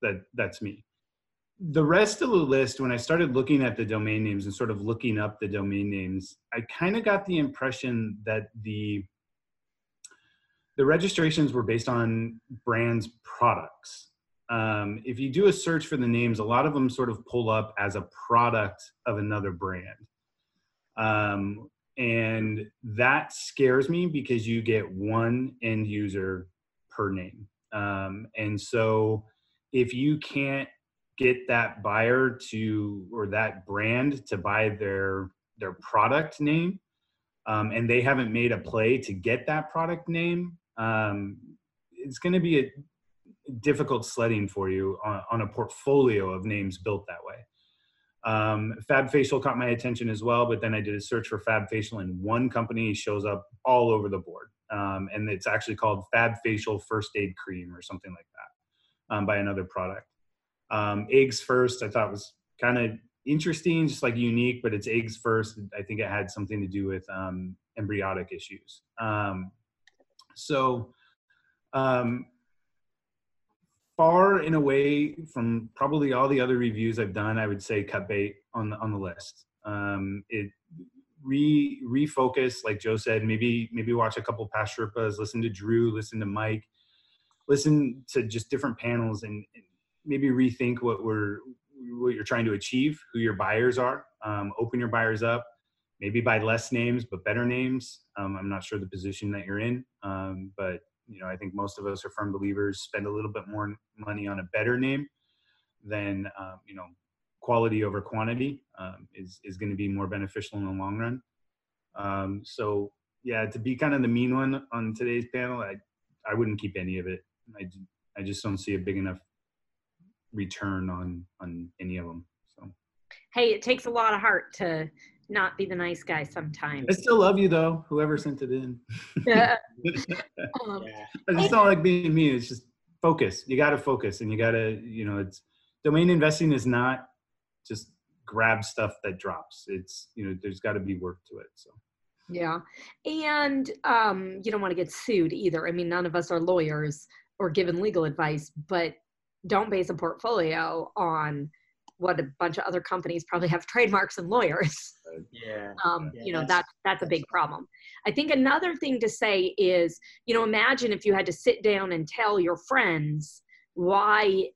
that that's me the rest of the list, when I started looking at the domain names and sort of looking up the domain names, I kind of got the impression that the the registrations were based on brands products. Um, if you do a search for the names, a lot of them sort of pull up as a product of another brand. Um, and that scares me because you get one end user per name. Um, and so if you can't get that buyer to or that brand to buy their their product name. Um, and they haven't made a play to get that product name. Um, it's going to be a difficult sledding for you on, on, a portfolio of names built that way. Um, fab facial caught my attention as well but then i did a search for fab facial and one company shows up all over the board. Um, and it's actually called fab facial first aid cream or something like that um, by another product um, eggs first, I thought was kind of interesting, just like unique, but it's eggs first. I think it had something to do with um, embryotic issues. Um, so, um, far and away from probably all the other reviews I've done, I would say cut bait on the on the list. Um, it re refocus, like Joe said, maybe maybe watch a couple past Sherpas, listen to Drew, listen to Mike, listen to just different panels and, and maybe rethink what we're what you're trying to achieve, who your buyers are. Um, open your buyers up, maybe buy less names but better names. Um, I'm not sure the position that you're in, um, but you know I think most of us are firm believers. Spend a little bit more money on a better name than um, you know quality over quantity um, is is going to be more beneficial in the long run. Um, so yeah, to be kind of the mean one on today's panel, I I wouldn't keep any of it. I I just don't see a big enough return on on any of them. So, hey, it takes a lot of heart to not be the nice guy sometimes. I still love you though, whoever sent it in. Yeah. um, it's not like being mean. It's just focus. You got to focus, and you got to, you know, it's domain investing is not just grab stuff that drops. It's you know, there's got to be work to it. So. Yeah, and um, you don't want to get sued either. I mean, none of us are lawyers or given legal advice, but don't base a portfolio on what a bunch of other companies probably have trademarks and lawyers. Yeah. Um, yeah you know, that's that's a big problem. I think another thing to say is, you know, imagine if you had to sit down and tell your friends why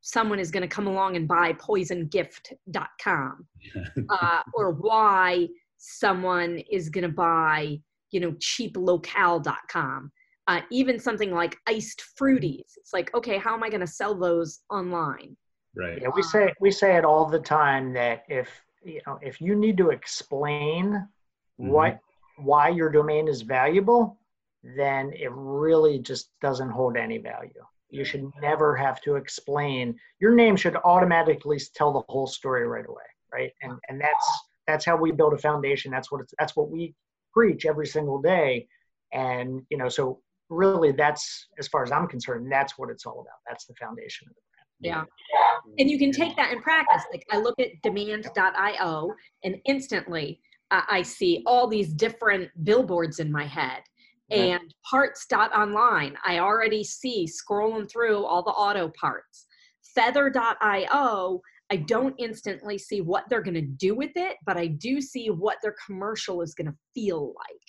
someone is going to come along and buy poisongift.com uh, or why someone is going to buy, you know, cheaplocale.com uh, even something like iced fruities. It's like okay how am i going to sell those online? Right. Yeah we say we say it all the time that if you know if you need to explain mm-hmm. what why your domain is valuable then it really just doesn't hold any value. You should never have to explain. Your name should automatically tell the whole story right away right? And and that's that's how we build a foundation. That's what it's that's what we preach every single day. And you know so really that's as far as i'm concerned that's what it's all about. That's the foundation of the brand. Yeah. And you can take that in practice. Like i look at demand.io and instantly uh, i see all these different billboards in my head. And parts.online i already see scrolling through all the auto parts. Feather.io i don't instantly see what they're going to do with it but i do see what their commercial is going to feel like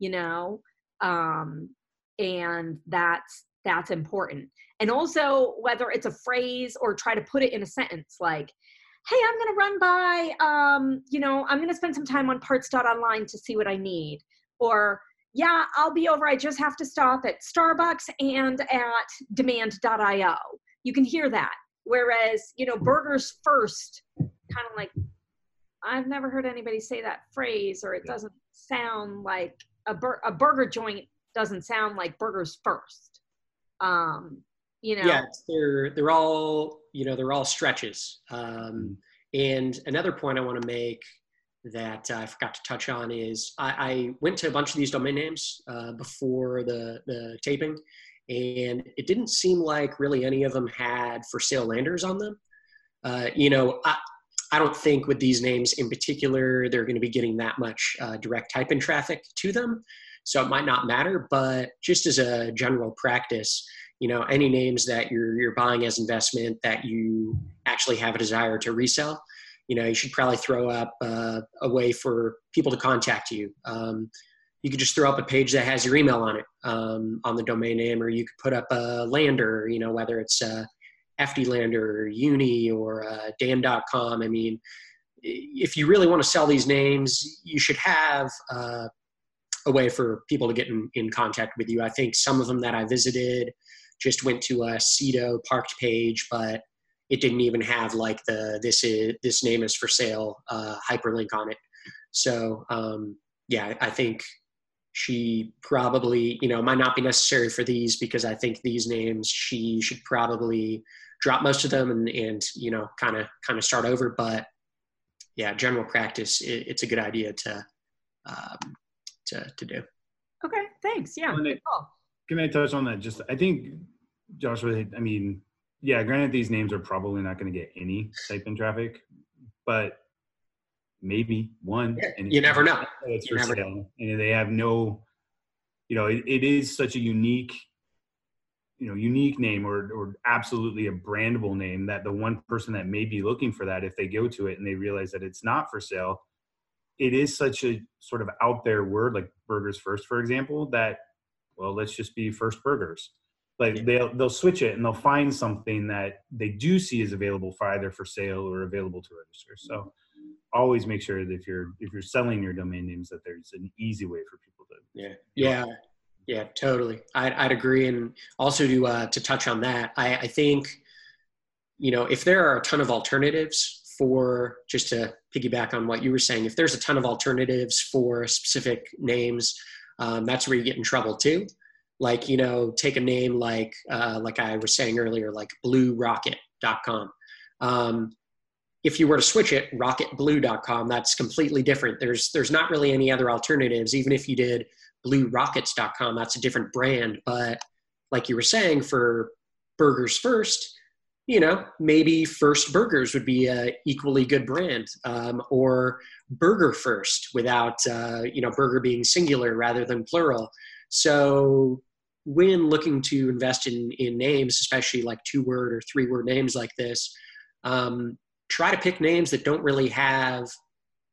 you know? Um, and that's that's important. And also whether it's a phrase or try to put it in a sentence like hey i'm going to run by um, you know i'm going to spend some time on parts.online to see what i need or yeah i'll be over i just have to stop at starbucks and at demand.io you can hear that. Whereas you know burgers first kind of like i've never heard anybody say that phrase or it doesn't sound like a, bur- a burger joint doesn't sound like burgers first. Um, you know. Yeah, they're they're all you know they're all stretches. Um, mm-hmm. and another point I want to make that I forgot to touch on is I, I went to a bunch of these domain names uh, before the the taping, and it didn't seem like really any of them had for sale landers on them. Uh, you know, I, I don't think with these names in particular they're going to be getting that much uh, direct type in traffic to them. So it might not matter, but just as a general practice, you know, any names that you're you're buying as investment that you actually have a desire to resell, you know, you should probably throw up uh, a way for people to contact you. Um, you could just throw up a page that has your email on it um, on the domain name, or you could put up a lander, you know, whether it's uh, Efty Lander or Uni or uh, Dan.com. I mean, if you really want to sell these names, you should have uh, a way for people to get in, in contact with you. I think some of them that I visited just went to a Sedo parked page, but it didn't even have like the this is this name is for sale uh, hyperlink on it. So um, yeah, I think she probably you know might not be necessary for these because I think these names she should probably drop most of them and and you know kind of kind of start over. But yeah, general practice, it, it's a good idea to um, to to do. Okay, thanks. Yeah. Cool. Can I touch on that? Just I think Joshua. I mean, yeah. Granted, these names are probably not going to get any type in traffic, but maybe one. Yeah, and you never know. It's for sale, know. and they have no. You know, it, it is such a unique you know unique name or or absolutely a brandable name that the one person that may be looking for that if they go to it and they realize that it's not for sale it is such a sort of out there word like burgers first for example that well let's just be first burgers. Like they'll they'll switch it and they'll find something that they do see is available for either for sale or available to register. So always make sure that if you're if you're selling your domain names that there's an easy way for people to yeah. Yeah. Yeah totally. I'd, I'd agree. And also to uh, to touch on that I, I think you know if there are a ton of alternatives for just to piggyback on what you were saying if there's a ton of alternatives for specific names um, that's where you get in trouble too. Like you know take a name like uh, like i was saying earlier like bluerocket.com um, if you were to switch it rocketblue.com that's completely different. There's there's not really any other alternatives. Even if you did bluerockets.com that's a different brand. But like you were saying for burgers first you know, maybe First Burgers would be a equally good brand, um, or Burger First without uh, you know burger being singular rather than plural. So when looking to invest in in names, especially like two word or three word names like this, um, try to pick names that don't really have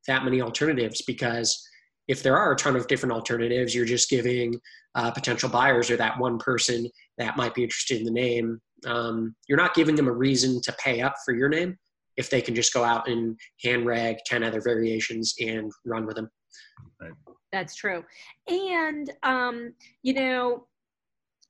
that many alternatives because if there are a ton of different alternatives, you're just giving uh, potential buyers or that one person that might be interested in the name um, you're not giving them a reason to pay up for your name if they can just go out and hand reg 10 other variations and run with them. Right. That's true. And, um, you know,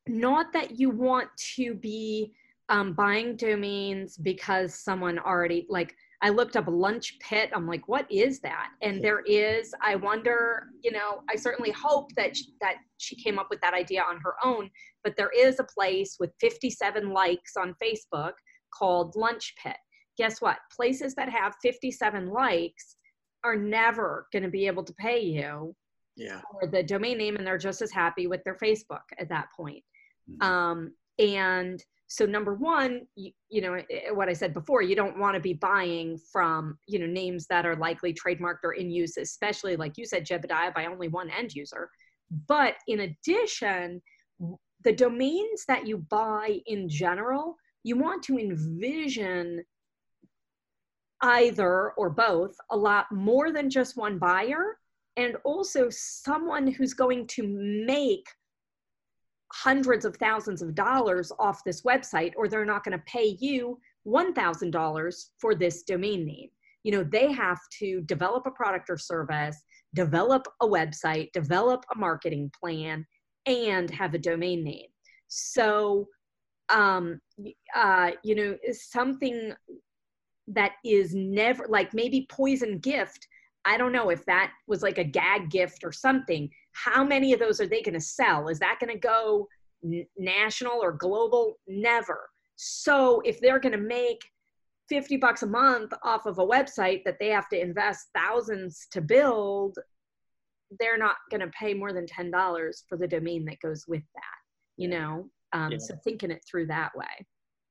not that you want to be um, buying domains because someone already, like, I looked up lunch pit. I'm like, what is that? And there is, I wonder, you know, I certainly hope that, she, that she came up with that idea on her own, but there is a place with 57 likes on Facebook called Lunch Pit. Guess what? Places that have 57 likes are never going to be able to pay you yeah. for the domain name, and they're just as happy with their Facebook at that point. Mm-hmm. Um, and so number one you, you, know eh, eh, what i said before you don't want to be buying from you know names that are likely trademarked or in use especially like you said jebediah by only one end user. But in addition the domains that you buy in general, you want to envision either or both a lot more than just one buyer and also someone who's going to make hundreds of thousands of dollars off this website or they're not going to pay you $1000 for this domain name you know they have to develop a product or service develop a website develop a marketing plan and have a domain name. So, um, uh, you know, something that is never like maybe poison gift. I don't know if that was like a gag gift or something. How many of those are they going to sell? Is that going to go n- national or global? Never. So if they're going to make 50 bucks a month off of a website that they have to invest thousands to build, they're not going to pay more than $10 for the domain that goes with that, you know? Um, yeah. So thinking it through that way.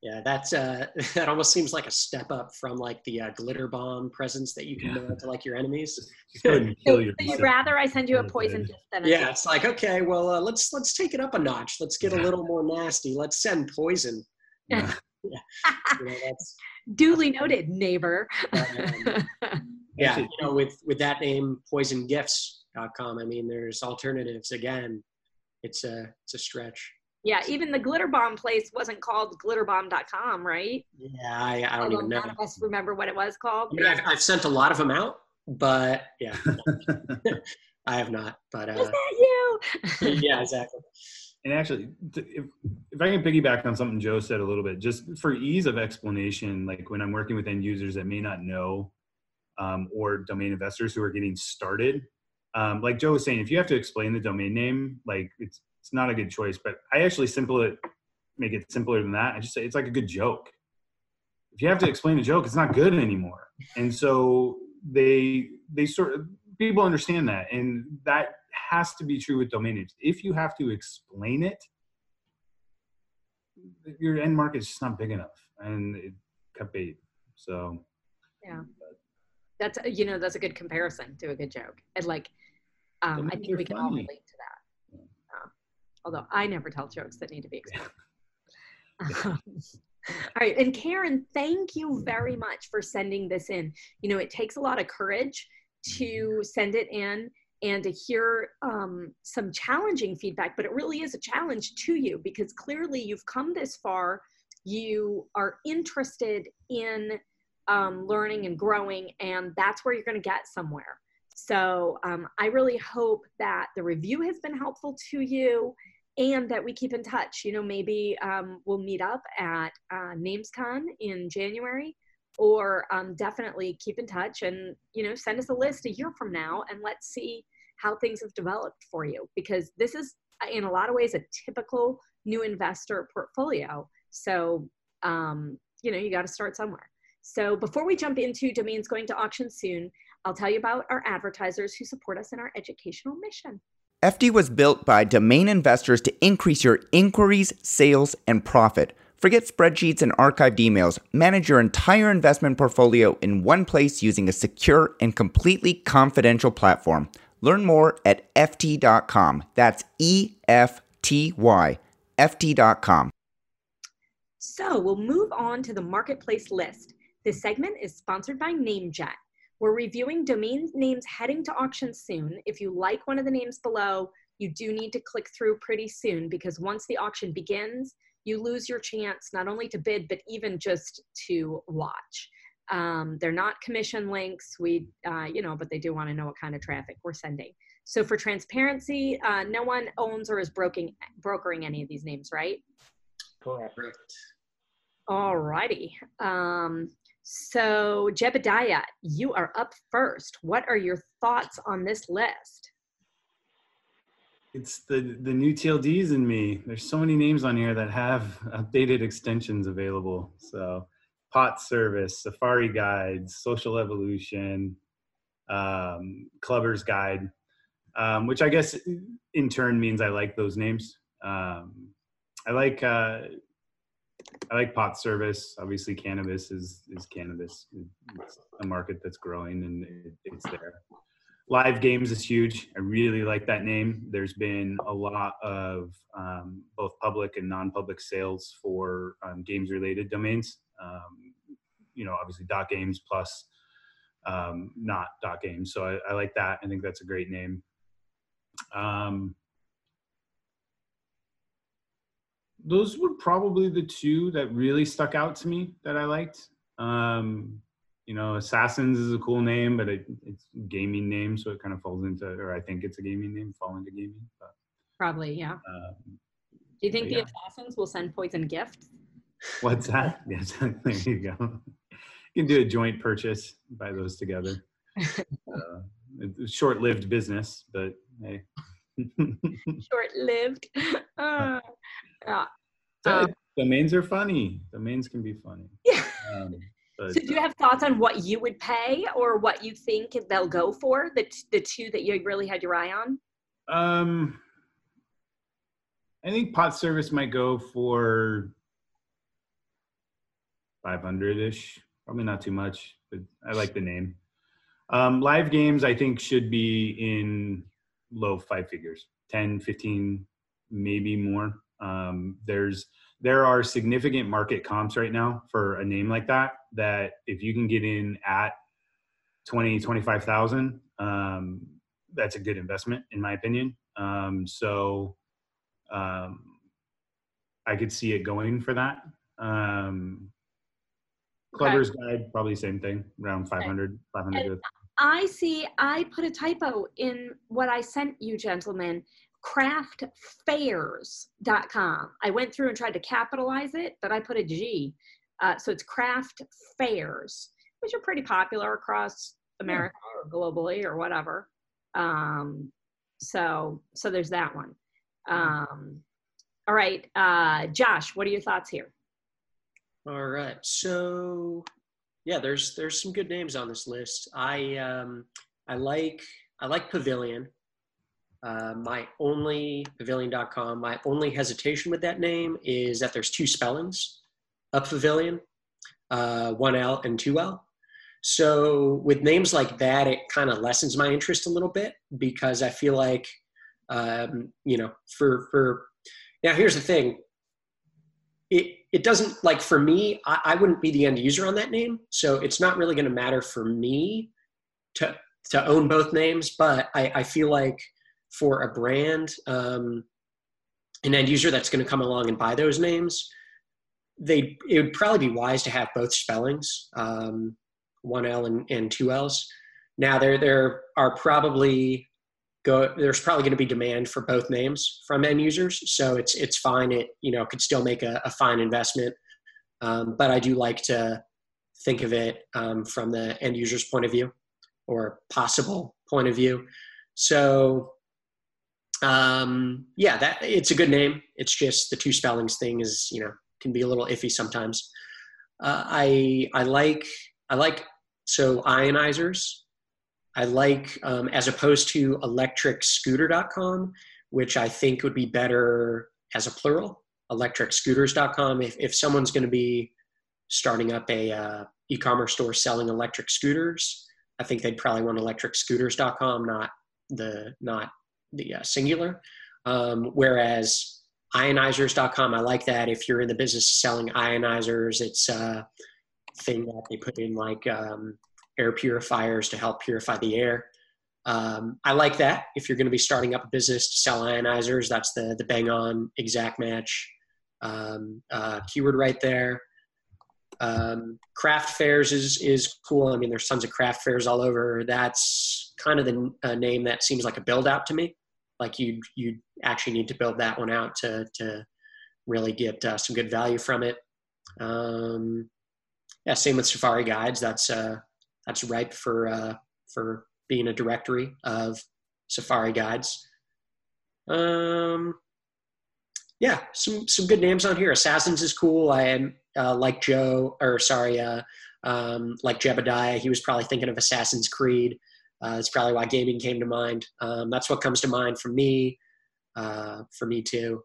Yeah, that's uh, that almost seems like a step up from like the uh, glitter bomb presents that you can yeah. mail to like your enemies. so, so you'd rather I send you a poison gift than a yeah. It's like okay, well uh, let's let's take it up a notch. Let's get a little more nasty. Let's send poison. Yeah. yeah. You know, Duly noted, neighbor. Um, yeah, you know, with with that name, Poison Gifts, com. I mean, there's alternatives. Again, it's a it's a stretch. Yeah, even the glitter bomb place wasn't called glitterbomb.com, right? Yeah, I, I don't Although even know. none of us remember what it was called. I mean, I've, I've sent a lot of them out, but yeah, I have not. But Was uh, that you? yeah, exactly. And actually, if, if I can piggyback on something Joe said a little bit, just for ease of explanation, like when I'm working with end users that may not know um, or domain investors who are getting started, um, like Joe was saying, if you have to explain the domain name, like it's it's not a good choice. But I actually simple it, make it simpler than that. I just say it's like a good joke. If you have to explain a joke, it's not good anymore. And so they they sort of people understand that, and that has to be true with domain names. If you have to explain it, your end market is just not big enough, and it cut bait. So yeah, That's you know that's a good comparison to a good joke, and like um, I think we can all funny. relate that. Uh, although I never tell jokes that need to be explained. Um, all right, and Karen, thank you very much for sending this in. You know, it takes a lot of courage to send it in and to hear um, some challenging feedback, but it really is a challenge to you because clearly you've come this far. You are interested in um, learning and growing, and that's where you're going to get somewhere. So um, I really hope that the review has been helpful to you and that we keep in touch. You know, maybe um, we'll meet up at uh, NamesCon in January or um, definitely keep in touch and, you know, send us a list a year from now and let's see how things have developed for you because this is in a lot of ways a typical new investor portfolio. So, um, you know, you got to start somewhere. So before we jump into domains going to auction soon, I'll tell you about our advertisers who support us in our educational mission. Efty was built by domain investors to increase your inquiries, sales, and profit. Forget spreadsheets and archived emails. Manage your entire investment portfolio in one place using a secure and completely confidential platform. Learn more at Efty.com. That's E F T Y. Efty.com. So we'll move on to the marketplace list. This segment is sponsored by NameJet. We're reviewing domain names heading to auction soon. If you like one of the names below, you do need to click through pretty soon because once the auction begins, you lose your chance not only to bid, but even just to watch. Um, they're not commission links, we, uh, you know, but they do want to know what kind of traffic we're sending. So for transparency, uh, no one owns or is broking, brokering any of these names, right? Correct. All righty. Um, so, Jebediah, you are up first. What are your thoughts on this list? it's the the new TLDs in me. There's so many names on here that have updated extensions available. So, Pot Service, Safari Guides, Social Evolution, um, Clubber's Guide, um, which I guess in turn means I like those names. Um, I like uh, I like pot service. Obviously, cannabis is is cannabis. It's a market that's growing and it, it's there. Live games is huge. I really like that name. There's been a lot of um, both public and non-public sales for um, games-related domains. Um, you know, obviously dot games plus um, not dot games. So I, I like that. I think that's a great name. Um, those were probably the two that really stuck out to me that I liked. Um, you know, Assassins is a cool name, but it, it's a gaming name, so it kind of falls into, or I think it's a gaming name, fall into gaming. But Probably, yeah. um, Do you think the Yeah. assassins will send poison gifts? what's that? Yes, there you go. You can do a joint purchase, buy those together. Uh, short-lived business, but hey. Short lived. Uh, Um, domains are funny. Domains can be funny. yeah. Um, but, So, do you have thoughts on what you would pay or what you think they'll go for? The, t- the two that you really had your eye on? Um, I think pot service might go for 500 ish. Probably not too much, but I like the name. Um, live games, I think, should be in low five figures 10, 15, maybe more. Um, there's there are significant market comps right now for a name like that that if you can get in at 20 25,000 um, that's a good investment in my opinion um, so um, I could see it going for that. Um, Okay. Clever's Guide, probably same thing, around 500, 500 to I see, I put a typo in what I sent you gentlemen, craftfairs.com. I went through and tried to capitalize it, but I put a G. Uh, so it's craft fairs, which are pretty popular across America or globally or whatever. Um, so, so there's that one. Um, all right, uh, Josh, what are your thoughts here? All right. So yeah, there's there's some good names on this list. I um I like I like Pavilion. Uh, my only pavilion.com, my only hesitation with that name is that there's two spellings of pavilion, uh, one L and two L. So with names like that, it kind of lessens my interest a little bit because I feel like, um, you know, for for now here's the thing. It it doesn't like for me. I, I wouldn't be the end user on that name, so it's not really going to matter for me to to own both names. But I, I feel like for a brand, um, an end user that's going to come along and buy those names, they it would probably be wise to have both spellings, um, one L and, and two L's. Now there there are probably go there's probably going to be demand for both names from end users, so it's it's fine. It you know could still make a, a fine investment, um, but I do like to think of it um, from the end user's point of view or possible point of view. So um, yeah, that it's a good name. It's just the two spellings thing is you know can be a little iffy sometimes. Uh, I I like I like so ionizers. I like um, as opposed to electricscooter.com, which I think would be better as a plural. Electricscooters.com. If if someone's going to be starting up a uh, e-commerce store selling electric scooters, I think they'd probably want electricscooters.com, not the not the uh, singular. Um, whereas ionizers.com, I like that. If you're in the business selling ionizers, it's a thing that they put in like um, air purifiers to help purify the air. Um, I like that. If you're going to be starting up a business to sell ionizers, that's the the bang on exact match um, uh, keyword right there. Um, craft fairs is is cool. I mean, there's tons of craft fairs all over. That's kind of the uh, name that seems like a build out to me. Like you you actually need to build that one out to to really get uh, some good value from it. Um, yeah, same with Safari Guides. That's uh, that's ripe for uh, for being a directory of Safari Guides. Um, yeah, some some good names on here. Assassins is cool. I am uh, like Joe, or sorry, uh, um, like Jebediah. He was probably thinking of Assassin's Creed. Uh, that's probably why gaming came to mind. Um, that's what comes to mind for me. Uh, for me too.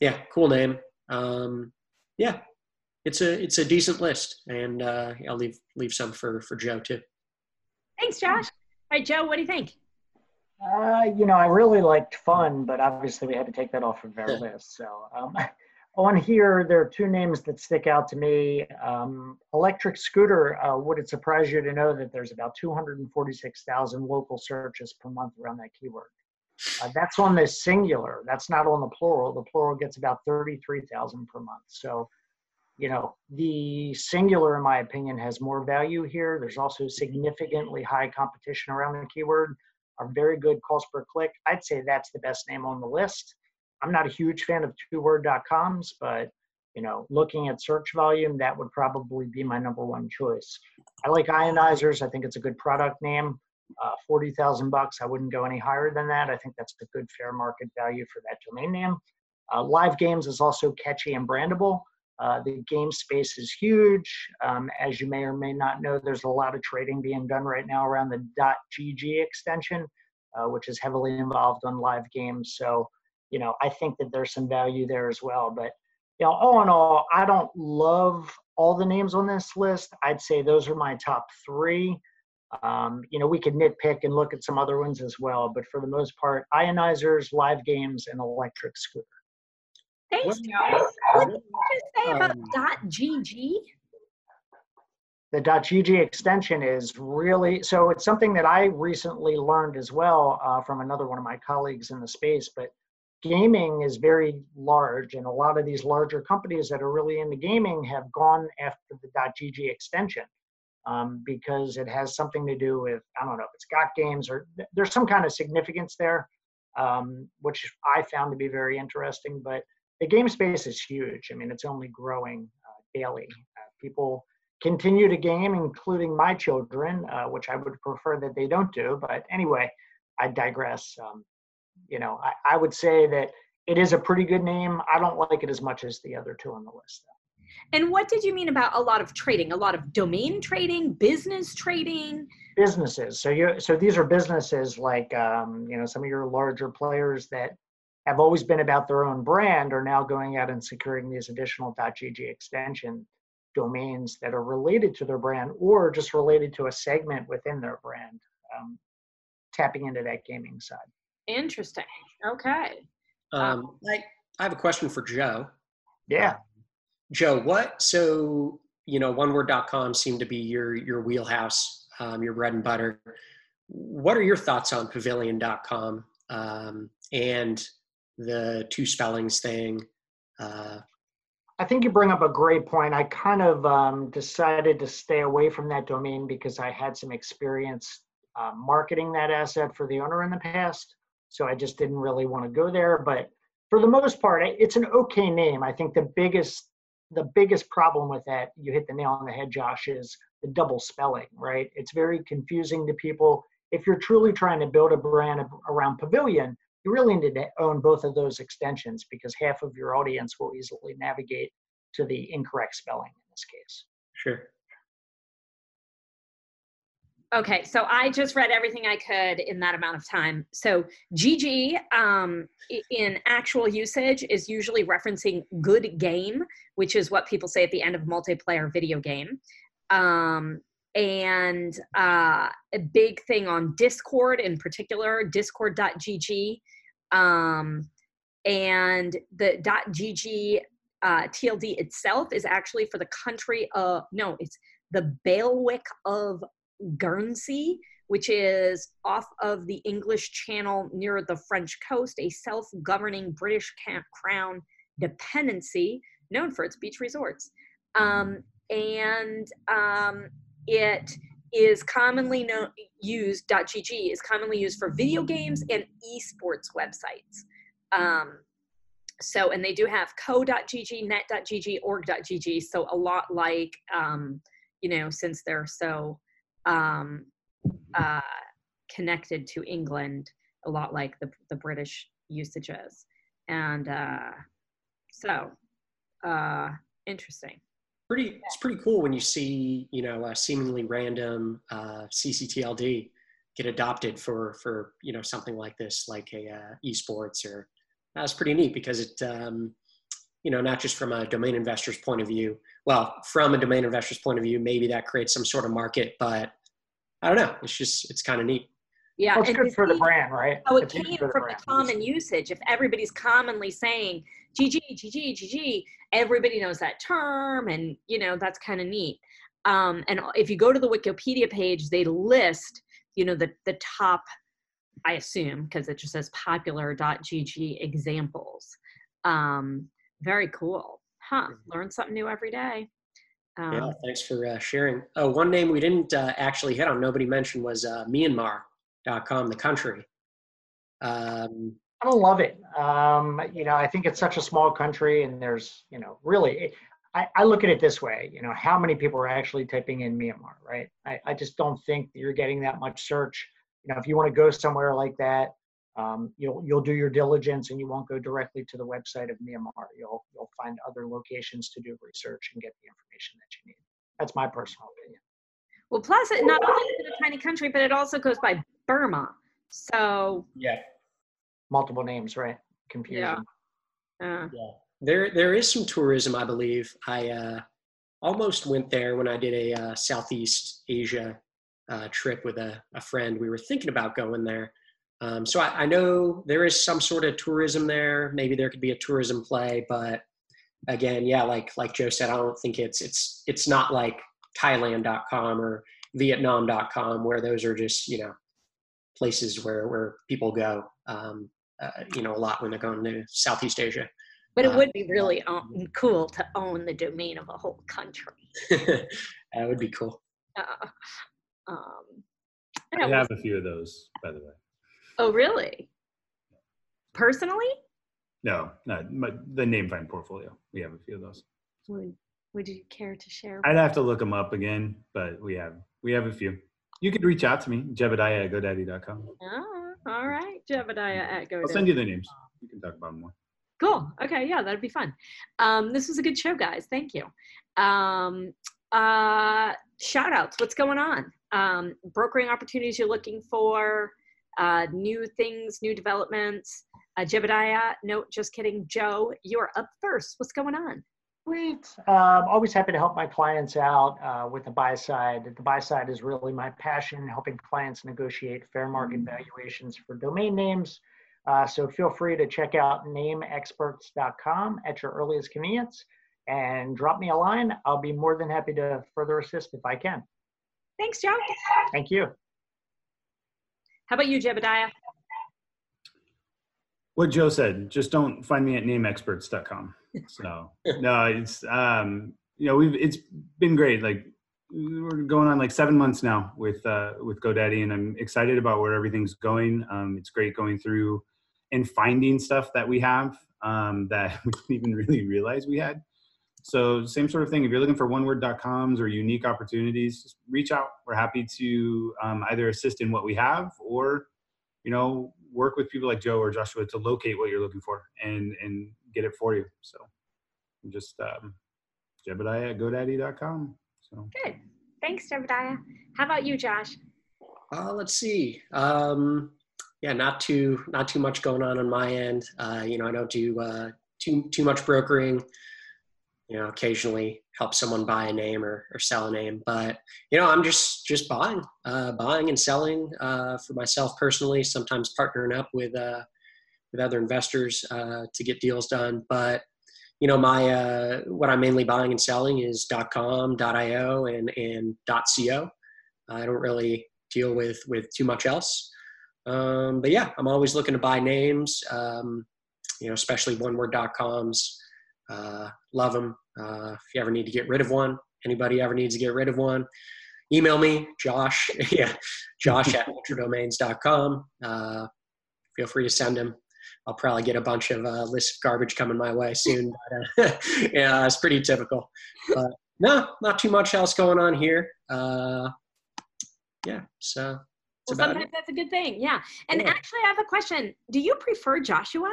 Yeah, cool name. Um, yeah, it's a it's a decent list, and uh, I'll leave leave some for for Joe too. Thanks, Josh. All right, Joe, what do you think? Uh, you know, I really liked fun, but obviously we had to take that off of our list. So um, on here, there are two names that stick out to me. Um, electric scooter. Uh, would it surprise you to know that there's about 246,000 local searches per month around that keyword? Uh, that's on the singular. That's not on the plural. The plural gets about 33,000 per month. So, you know, the singular, in my opinion, has more value here. There's also significantly high competition around the keyword. Are very good cost per click. I'd say that's the best name on the list. I'm not a huge fan of two-word.coms, but you know, looking at search volume, that would probably be my number one choice. I like ionizers. I think it's a good product name. Uh, Forty thousand bucks. I wouldn't go any higher than that. I think that's a good fair market value for that domain name. Uh, live games is also catchy and brandable. Uh, the game space is huge. Um, as you may or may not know, there's a lot of trading being done right now around the .gg extension, uh, which is heavily involved on live games. So, you know, I think that there's some value there as well. But, you know, all in all, I don't love all the names on this list. I'd say those are my top three. Um, you know, we could nitpick and look at some other ones as well, but for the most part, ionizers, live games, and electric scooter. Thanks, What- Joe. What did you just say about Um, .gg? the .gg extension is really so it's something that I recently learned as well uh, from another one of my colleagues in the space. But gaming is very large, and a lot of these larger companies that are really into gaming have gone after the .gg extension um, because it has something to do with I don't know if it's got games or there's some kind of significance there, um, which I found to be very interesting. But the game space is huge. I mean, it's only growing uh, daily. Uh, people continue to game, including my children, uh, which I would prefer that they don't do. But anyway, I digress. Um, you know, I, I would say that it is a pretty good name. I don't like it as much as the other two on the list. Though. And what did you mean about a lot of trading? A lot of domain trading, business trading? Businesses. So you so these are businesses like um, you know some of your larger players that have always been about their own brand are now going out and securing these additional .gg extension domains that are related to their brand or just related to a segment within their brand, um, tapping into that gaming side. Interesting. Okay. Um, I, I have a question for Joe. Yeah. Um, Joe, what, so, you know, oneword.com seemed to be your, your wheelhouse, um, your bread and butter. What are your thoughts on pavilion.com um, and the two spellings thing? Uh, I think you bring up a great point. I kind of um, decided to stay away from that domain because I had some experience uh, marketing that asset for the owner in the past. So I just didn't really want to go there. But for the most part, it's an okay name. I think the biggest the biggest problem with that, you hit the nail on the head, Josh, is the double spelling, right? It's very confusing to people. If you're truly trying to build a brand around Pavilion, you really need to own both of those extensions because half of your audience will easily navigate to the incorrect spelling in this case. Sure. Okay, so I just read everything I could in that amount of time. So GG um, in actual usage is usually referencing good game, which is what people say at the end of a multiplayer video game. Um, and uh, a big thing on Discord in particular, discord.gg. Um, and the .gg uh, TLD itself is actually for the country of, no, it's the bailiwick of Guernsey, which is off of the English Channel near the French coast, a self governing British crown dependency known for its beach resorts. Um, and um, it is commonly known, used, .gg is commonly used for video games and esports websites. Um, so, and they do have co.gg, net.gg, org.gg. So a lot like, um, you know, since they're so um, uh, connected to England, a lot like the, the British usages. And uh, so, uh, interesting. Pretty, it's pretty cool when you see, you know, a seemingly random uh, CCTLD get adopted for, for, you know, something like this, like a uh, esports or, that's pretty neat because it, um, you know, not just from a domain investor's point of view. Well, from a domain investor's point of view, maybe that creates some sort of market, but I don't know. It's just, it's kind of neat. Yeah, well, it's good for the brand, right? Oh, it came from the, the common usage. If everybody's commonly saying GG, GG, GG, everybody knows that term, and you know that's kind of neat. Um, and if you go to the Wikipedia page, they list, you know, the the top, I assume, because it just says popular.gg examples. Um, very cool. Huh. Mm-hmm. Learn something new every day. Um, yeah, thanks for uh, sharing. Oh, one name we didn't uh, actually hit on, nobody mentioned, was uh, Myanmar.com, the country. Um, I don't love it. Um, you know, I think it's such a small country, and there's, you know, really, I, I look at it this way. You know, how many people are actually typing in Myanmar, right? I, I just don't think you're getting that much search. You know, if you want to go somewhere like that, um, you'll you'll do your diligence and you won't go directly to the website of Myanmar. You'll you'll find other locations to do research and get the information that you need. That's my personal opinion. Well, plus it not only is it a tiny country, but it also goes by Burma. So yeah, multiple names, right? Confusion. Yeah. Uh, yeah. There there is some tourism, I believe. I uh, almost went there when I did a uh, Southeast Asia uh, trip with a, a friend. We were thinking about going there um, so I, I, know there is some sort of tourism there. Maybe there could be a tourism play, but again, yeah, like like Joe said, I don't think it's it's it's not like Thailand.com or Vietnam.com where those are just you know places where where people go. Um, uh, you know, a lot when they're going to Southeast Asia. But it Uh, would be really own, cool to own the domain of a whole country. that would be cool. Uh, um, I I have a few of those, by the way. Oh, really? Personally? No, not my, the Namefind portfolio. We have a few of those. Would, would you care to share? I'd have to look them up again, but we have we have a few. You could reach out to me, Jebediah at GoDaddy.com. Oh, all right, Jebediah at GoDaddy. I'll send you the names. You can talk about them more. Cool. Okay, yeah, that'd be fun. Um, this was a good show, guys. Thank you. Um, uh, shout outs. What's going on? Um, brokering opportunities you're looking for, uh, new things, new developments. Uh, Jebediah, no, just kidding. Joe, you're up first. What's going on? Sweet. Um, always happy to help my clients out uh, with the buy side. The buy side is really my passion, helping clients negotiate fair market valuations for domain names. Uh, so feel free to check out nameexperts.com at your earliest convenience and drop me a line. I'll be more than happy to further assist if I can. Thanks, Joe. Thank you. How about you, Jebediah? What Joe said, just don't find me at nameexperts.com. So no, it's um, you know, we've it's been great. Like we're going on like seven months now with uh with GoDaddy and I'm excited about where everything's going. Um it's great going through and finding stuff that we have um that we didn't even really realize we had. So same sort of thing. If you're looking for oneword.coms or unique opportunities, just reach out. We're happy to um, either assist in what we have or, you know, work with people like Joe or Joshua to locate what you're looking for and and get it for you. So just um, Jebediah at GoDaddy.com. So Good. Thanks, Jebediah. How about you, Josh? Uh, let's see. Um, yeah, not too not too much going on on my end. Uh, you know, I don't do uh, too too much brokering. You know, occasionally help someone buy a name or, or sell a name, but you know, I'm just just buying, uh, buying and selling uh, for myself personally. Sometimes partnering up with uh, with other investors uh, to get deals done. But you know, my uh, what I'm mainly buying and selling is .com, .io, and and .co. I don't really deal with with too much else. Um, but yeah, I'm always looking to buy names. Um, you know, especially oneword.coms. Uh, love them. Uh, if you ever need to get rid of one, anybody ever needs to get rid of one, email me, Josh. yeah, Josh at ultradomains.com. Uh, feel free to send them. I'll probably get a bunch of uh, list of garbage coming my way soon. But, uh, yeah, it's pretty typical. But no, not too much else going on here. Uh, yeah, so Well, sometimes that's a good thing. Yeah. And Yeah. actually, I have a question. Do you prefer Joshua?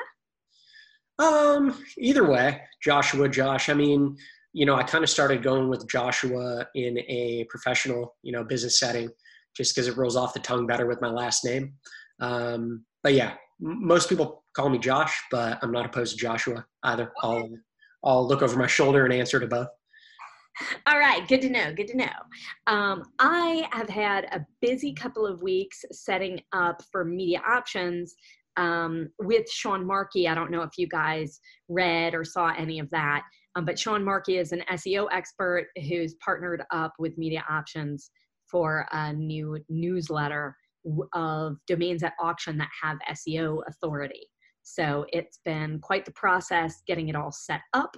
Um, either way, Joshua, Josh. I mean, you know, I kind of started going with Joshua in a professional, you know, business setting, just because it rolls off the tongue better with my last name. Um, but yeah, most people call me Josh, but I'm not opposed to Joshua either. I'll I'll look over my shoulder and answer to both. All right, good to know. Good to know. Um, I have had a busy couple of weeks setting up for media options um, with Sean Markey. I don't know if you guys read or saw any of that, um, but Sean Markey is an SEO expert who's partnered up with Media Options for a new newsletter of domains at auction that have SEO authority. So it's been quite the process getting it all set up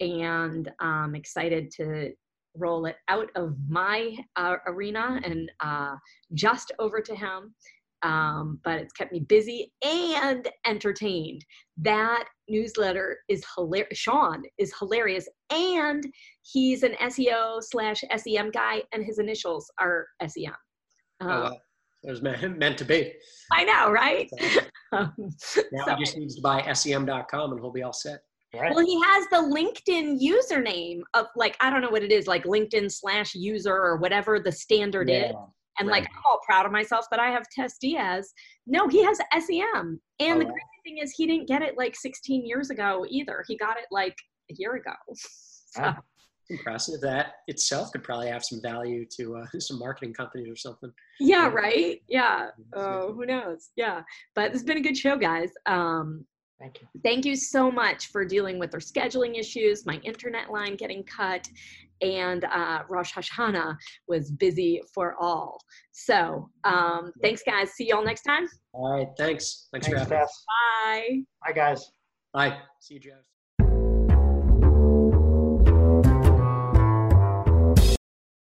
and I'm excited to roll it out of my uh, arena and uh, just over to him. Um, but it's kept me busy and entertained. That newsletter is hilarious. Sean is hilarious, and he's an SEO slash SEM guy, and his initials are SEM. Oh, Uh, well, it was meant, meant to be. I know, right? Um, Now so- he just needs to buy sem.com and he'll be all set. Right. Well, he has the LinkedIn username of like I don't know what it is, like LinkedIn slash user or whatever the standard is. And right. like I'm all proud of myself that I have Tess Diaz. No, he has SEM. And Oh, the crazy thing is he didn't get it like 16 years ago either. He got it like a year ago. So, Wow. Impressive. That itself could probably have some value to uh, some marketing companies or something. yeah, Yeah. right? Yeah. Yeah. Oh, who knows? Yeah. But it's been a good show, guys. Um Thank you. Thank you so much for dealing with our scheduling issues, my internet line getting cut, and uh, Rosh Hashanah was busy for all. So um, thanks, guys. See y'all next time. All right. Thanks. Thanks, for having me. Tess. Bye. Bye, guys. Bye. See you, Joe.